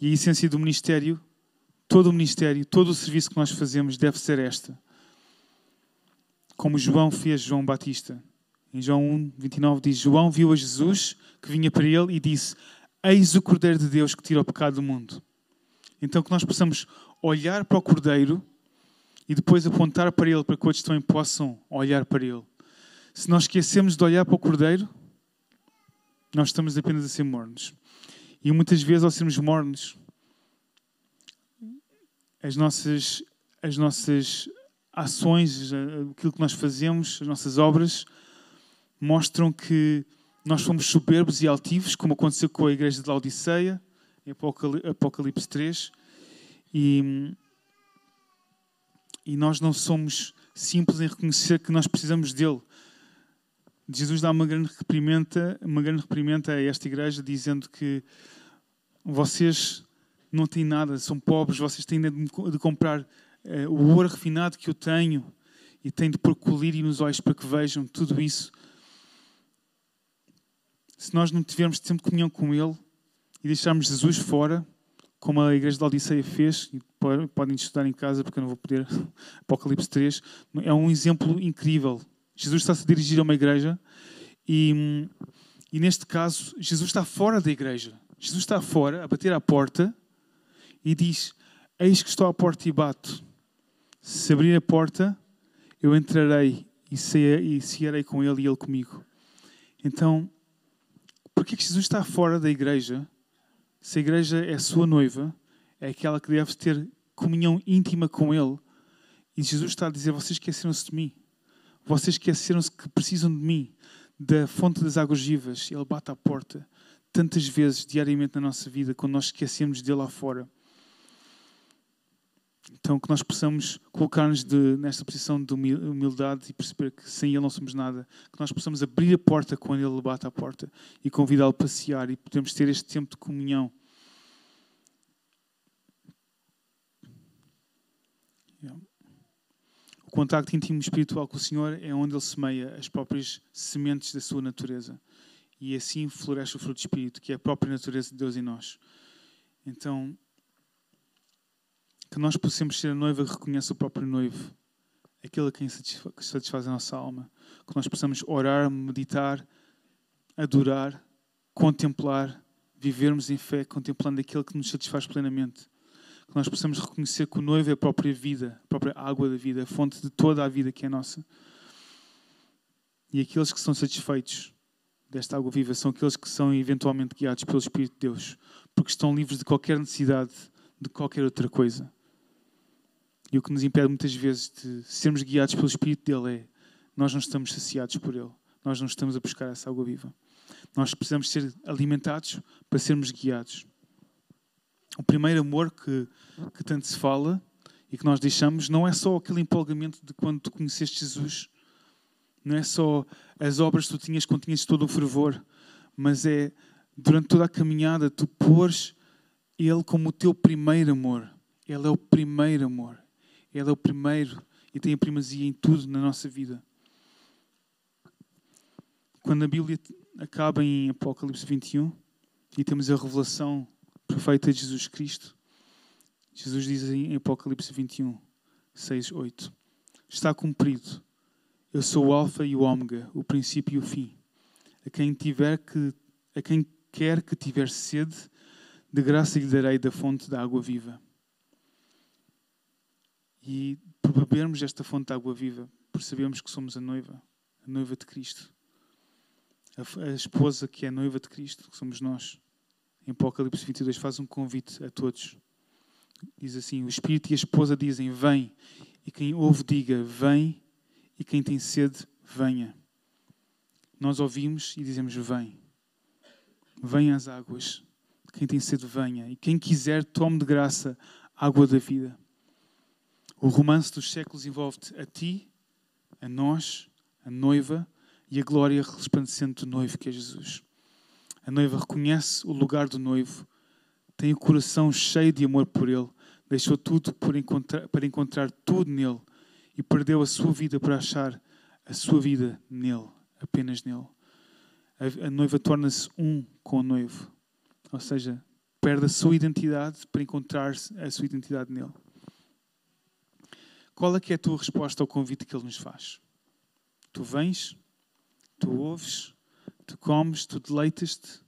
E a essência do ministério todo o ministério, todo o serviço que nós fazemos deve ser esta. Como João fez João Batista. Em João 1, 29 diz: João viu a Jesus que vinha para ele e disse: Eis o Cordeiro de Deus que tira o pecado do mundo. Então que nós possamos olhar para o Cordeiro e depois apontar para ele para que outros também possam olhar para ele. Se nós esquecemos de olhar para o Cordeiro, nós estamos apenas a ser mornos. E muitas vezes, ao sermos mornos, as nossas, as nossas ações, aquilo que nós fazemos, as nossas obras, mostram que nós fomos soberbos e altivos, como aconteceu com a igreja de Laodiceia, em Apocalipse 3, e, e nós não somos simples em reconhecer que nós precisamos dele. Jesus dá uma grande reprimenda, uma grande reprimenda a esta igreja, dizendo que vocês não têm nada, são pobres, vocês têm de comprar uh, o ouro refinado que eu tenho e têm de pôr colírio nos olhos para que vejam tudo isso. Se nós não tivermos tempo de comunhão com Ele e deixarmos Jesus fora, como a igreja de Odisseia fez, e podem estudar em casa porque eu não vou poder, Apocalipse 3, é um exemplo incrível. Jesus está-se a dirigir a uma igreja e, e, neste caso, Jesus está fora da igreja. Jesus está fora, a bater à porta, e diz: Eis que estou à porta e bato. Se abrir a porta, eu entrarei e cearei com ele e ele comigo. Então, por que Jesus está fora da igreja? Se a igreja é sua noiva, é aquela que deve ter comunhão íntima com ele. E Jesus está a dizer: Vocês esqueceram-se de mim. Vocês esqueceram-se que precisam de mim, da fonte das águas vivas. Ele bate à porta tantas vezes diariamente na nossa vida, quando nós esquecemos dele lá fora. Então, que nós possamos colocar-nos nesta posição de humildade e perceber que sem Ele não somos nada. Que nós possamos abrir a porta quando Ele bate à porta e convidá-lo a passear e podemos ter este tempo de comunhão. O contacto íntimo espiritual com o Senhor é onde Ele semeia as próprias sementes da sua natureza. e assim floresce o fruto do Espírito, que é a própria natureza de Deus em nós. Então, que nós possamos ser a noiva que reconhece o próprio noivo, aquele a quem satisfaz a nossa alma. Que nós possamos orar, meditar, adorar, contemplar, vivermos em fé, contemplando aquele que nos satisfaz plenamente. Que nós possamos reconhecer que o noivo é a própria vida, a própria água da vida, a fonte de toda a vida que é nossa. E aqueles que são satisfeitos desta água viva são aqueles que são eventualmente guiados pelo Espírito de Deus, porque estão livres de qualquer necessidade de qualquer outra coisa. E o que nos impede muitas vezes de sermos guiados pelo Espírito dele é nós não estamos saciados por ele, nós não estamos a buscar essa água viva. Nós precisamos ser alimentados para sermos guiados. O primeiro amor que, que tanto se fala e que nós deixamos não é só aquele empolgamento de quando tu conheceste Jesus não é só as obras que tu tinhas quando tinhas todo o fervor, mas é durante toda a caminhada tu pôres Ele como o teu primeiro amor. Ele é o primeiro amor. Ele é o primeiro e tem a primazia em tudo na nossa vida. Quando a Bíblia acaba em Apocalipse 21 e temos a revelação perfeita de Jesus Cristo, Jesus diz em Apocalipse 21, 6, 8: Está cumprido eu sou o alfa e o ômega, o princípio e o fim. A quem tiver que a quem quer que tiver sede, de graça lhe darei da fonte da água viva. E por bebermos esta fonte da água viva, percebemos que somos a noiva, a noiva de Cristo. A, esposa que é a noiva de Cristo, que somos nós. Em Apocalipse 22 faz um convite a todos. Diz assim: O Espírito e a esposa dizem: Vem. E quem ouve, diga: Vem e quem tem sede, venha. Nós ouvimos e dizemos: Vem. Venha às águas. Quem tem sede, venha. E quem quiser, tome de graça a água da vida. O romance dos séculos envolve-te a ti, a nós, a noiva e a glória resplandecente do noivo que é Jesus. A noiva reconhece o lugar do noivo, tem o coração cheio de amor por ele, deixou tudo encontrar, para encontrar tudo nele e perdeu a sua vida para achar a sua vida nele, apenas nele. A, a noiva torna-se um com o noivo, ou seja, perde a sua identidade para encontrar a sua identidade nele. Qual é que é a tua resposta ao convite que ele nos faz? Tu vens, tu ouves, tu comes, tu deleitas-te.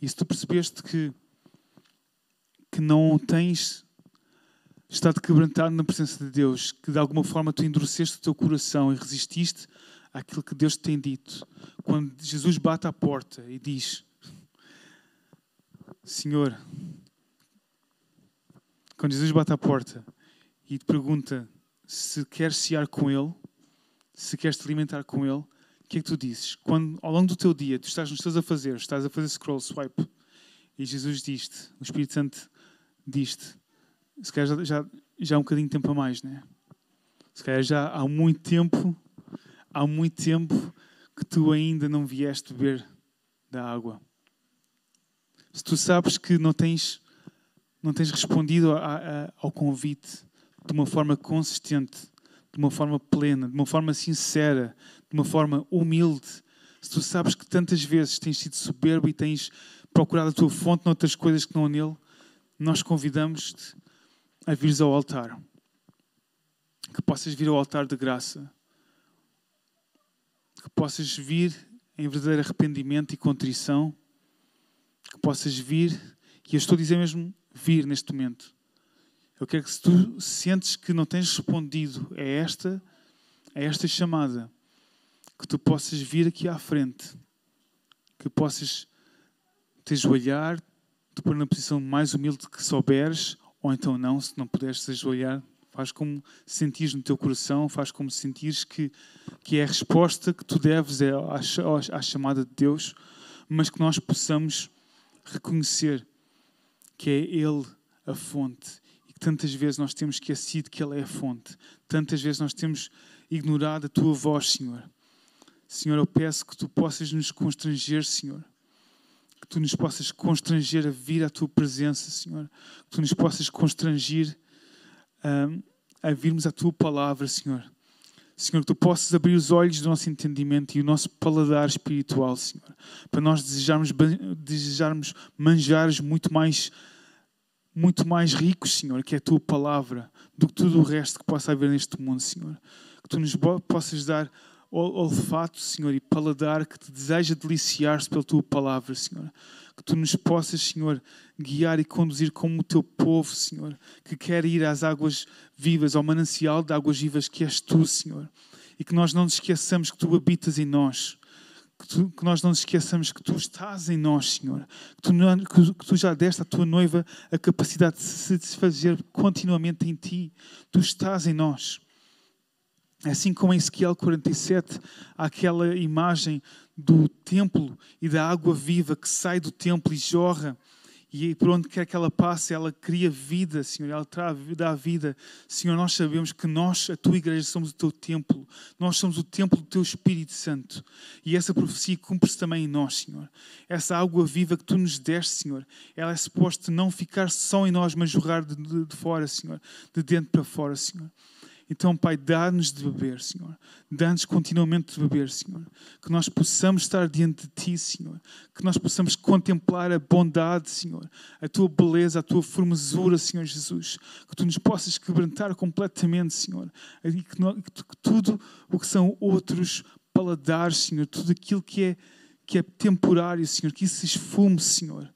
E se tu percebeste que, que não tens estado quebrantado na presença de Deus, que de alguma forma tu endureceste o teu coração e resististe àquilo que Deus te tem dito. Quando Jesus bate à porta e diz: Senhor, quando Jesus bate à porta e te pergunta se queres cear com Ele, se queres te alimentar com Ele, o que é que tu dizes? Quando ao longo do teu dia tu estás nos teus a fazer, estás a fazer scroll, swipe, e Jesus diz-te, o Espírito Santo diz-te, se calhar já, já, já há um bocadinho de tempo a mais, né? Se calhar já há muito tempo, há muito tempo que tu ainda não vieste beber da água. Se tu sabes que não tens, não tens respondido a, a, ao convite de uma forma consistente, de uma forma plena, de uma forma sincera, de uma forma humilde, se tu sabes que tantas vezes tens sido soberbo e tens procurado a tua fonte noutras coisas que não nele, nós convidamos-te a vires ao altar. Que possas vir ao altar de graça. Que possas vir em verdadeiro arrependimento e contrição. Que possas vir, e eu estou a dizer mesmo vir neste momento. Eu quero que se tu sentes que não tens respondido a esta, a esta chamada, que tu possas vir aqui à frente, que possas te ajoelhar, te pôr na posição mais humilde que souberes, ou então não, se não puderes ajoelhar, faz como sentires no teu coração, faz como sentires que, que é a resposta que tu deves é à, à chamada de Deus, mas que nós possamos reconhecer que é Ele a fonte tantas vezes nós temos esquecido que Ele é a fonte, tantas vezes nós temos ignorado a Tua voz, Senhor. Senhor, eu peço que Tu possas nos constranger, Senhor que tu nos possas constranger a vir à tua presença, Senhor. Que tu nos possas constranger um, a virmos à tua palavra, Senhor. Senhor, que tu possas abrir os olhos do nosso entendimento e o nosso paladar espiritual, Senhor, para nós desejarmos, desejarmos manjares muito mais, muito mais ricos, Senhor, que é a tua palavra, do que tudo o resto que possa haver neste mundo, Senhor. Que tu nos possas dar olfato, Senhor, e paladar que te deseja deliciar-se pela tua palavra, Senhor. Que tu nos possas, Senhor, guiar e conduzir como o teu povo, Senhor, que quer ir às águas vivas, ao manancial de águas vivas que és tu, Senhor. E que nós não nos esqueçamos que tu habitas em nós. Que, nós não nos esqueçamos que tu estás em nós, Senhor. Que tu, que, tu já deste à tua noiva a capacidade de se desfazer continuamente em ti. Tu estás em nós. Assim como em Ezequiel 47, há aquela imagem do templo e da água viva que sai do templo e jorra. E por onde quer que ela passe, ela cria vida, Senhor, ela dá vida. Senhor, nós sabemos que nós, a tua igreja, somos o teu templo. Nós somos o templo do teu Espírito Santo. E essa profecia cumpre-se também em nós, Senhor. Essa água viva que tu nos deste, Senhor, ela é suposta não ficar só em nós, mas jorrar de, de, de fora, Senhor, de dentro para fora, Senhor. Então, Pai, dá-nos de beber, Senhor. Dá-nos continuamente de beber, Senhor. Que nós possamos estar diante de Ti, Senhor. Que nós possamos contemplar a bondade, Senhor. A Tua beleza, a Tua formosura, Senhor Jesus. Que Tu nos possas quebrantar completamente, Senhor. E que, nós, que tudo o que são outros paladares, Senhor. Tudo aquilo que é, que é temporário, Senhor. Que isso se esfume, Senhor.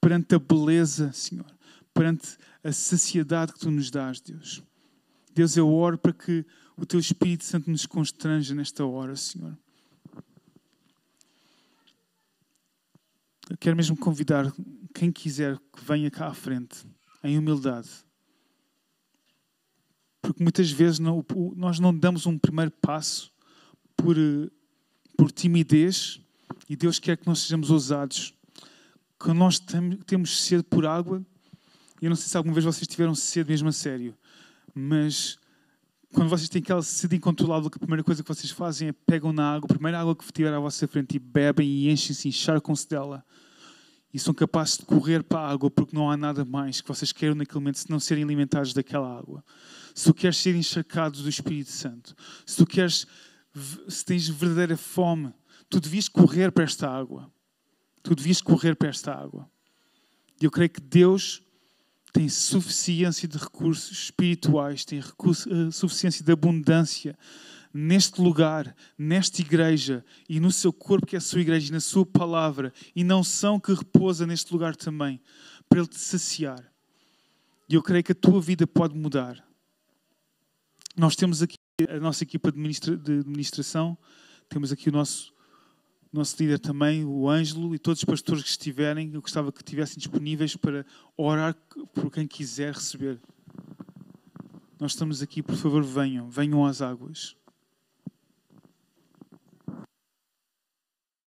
Perante a beleza, Senhor. Perante a saciedade que Tu nos dás, Deus. Deus, eu oro para que o Teu Espírito Santo nos constranja nesta hora, Senhor. Eu quero mesmo convidar quem quiser que venha cá à frente, em humildade. Porque muitas vezes não, nós não damos um primeiro passo por, por timidez e Deus quer que nós sejamos ousados. Quando nós temos sede por água, eu não sei se alguma vez vocês tiveram sede mesmo a sério, mas quando vocês têm aquela sede incontrolável, que a primeira coisa que vocês fazem é pegam na água, a primeira água que tiver à vossa frente e bebem e enchem-se, encharcam-se dela. E são capazes de correr para a água porque não há nada mais que vocês queiram naquele momento se não serem alimentados daquela água. Se tu queres ser encharcado do Espírito Santo, se tu queres, se tens verdadeira fome, tu devias correr para esta água. Tu devias correr para esta água. E eu creio que Deus tem suficiência de recursos espirituais, tem recurso, uh, suficiência de abundância neste lugar, nesta igreja e no seu corpo, que é a sua igreja, e na sua palavra, e não são que repousa neste lugar também, para Ele te saciar. E eu creio que a tua vida pode mudar. Nós temos aqui a nossa equipa de, administra de administração, temos aqui o nosso nosso líder também, o Ângelo, e todos os pastores que estiverem, eu gostava que estivessem disponíveis para orar por quem quiser receber. Nós estamos aqui, por favor, venham, venham às águas.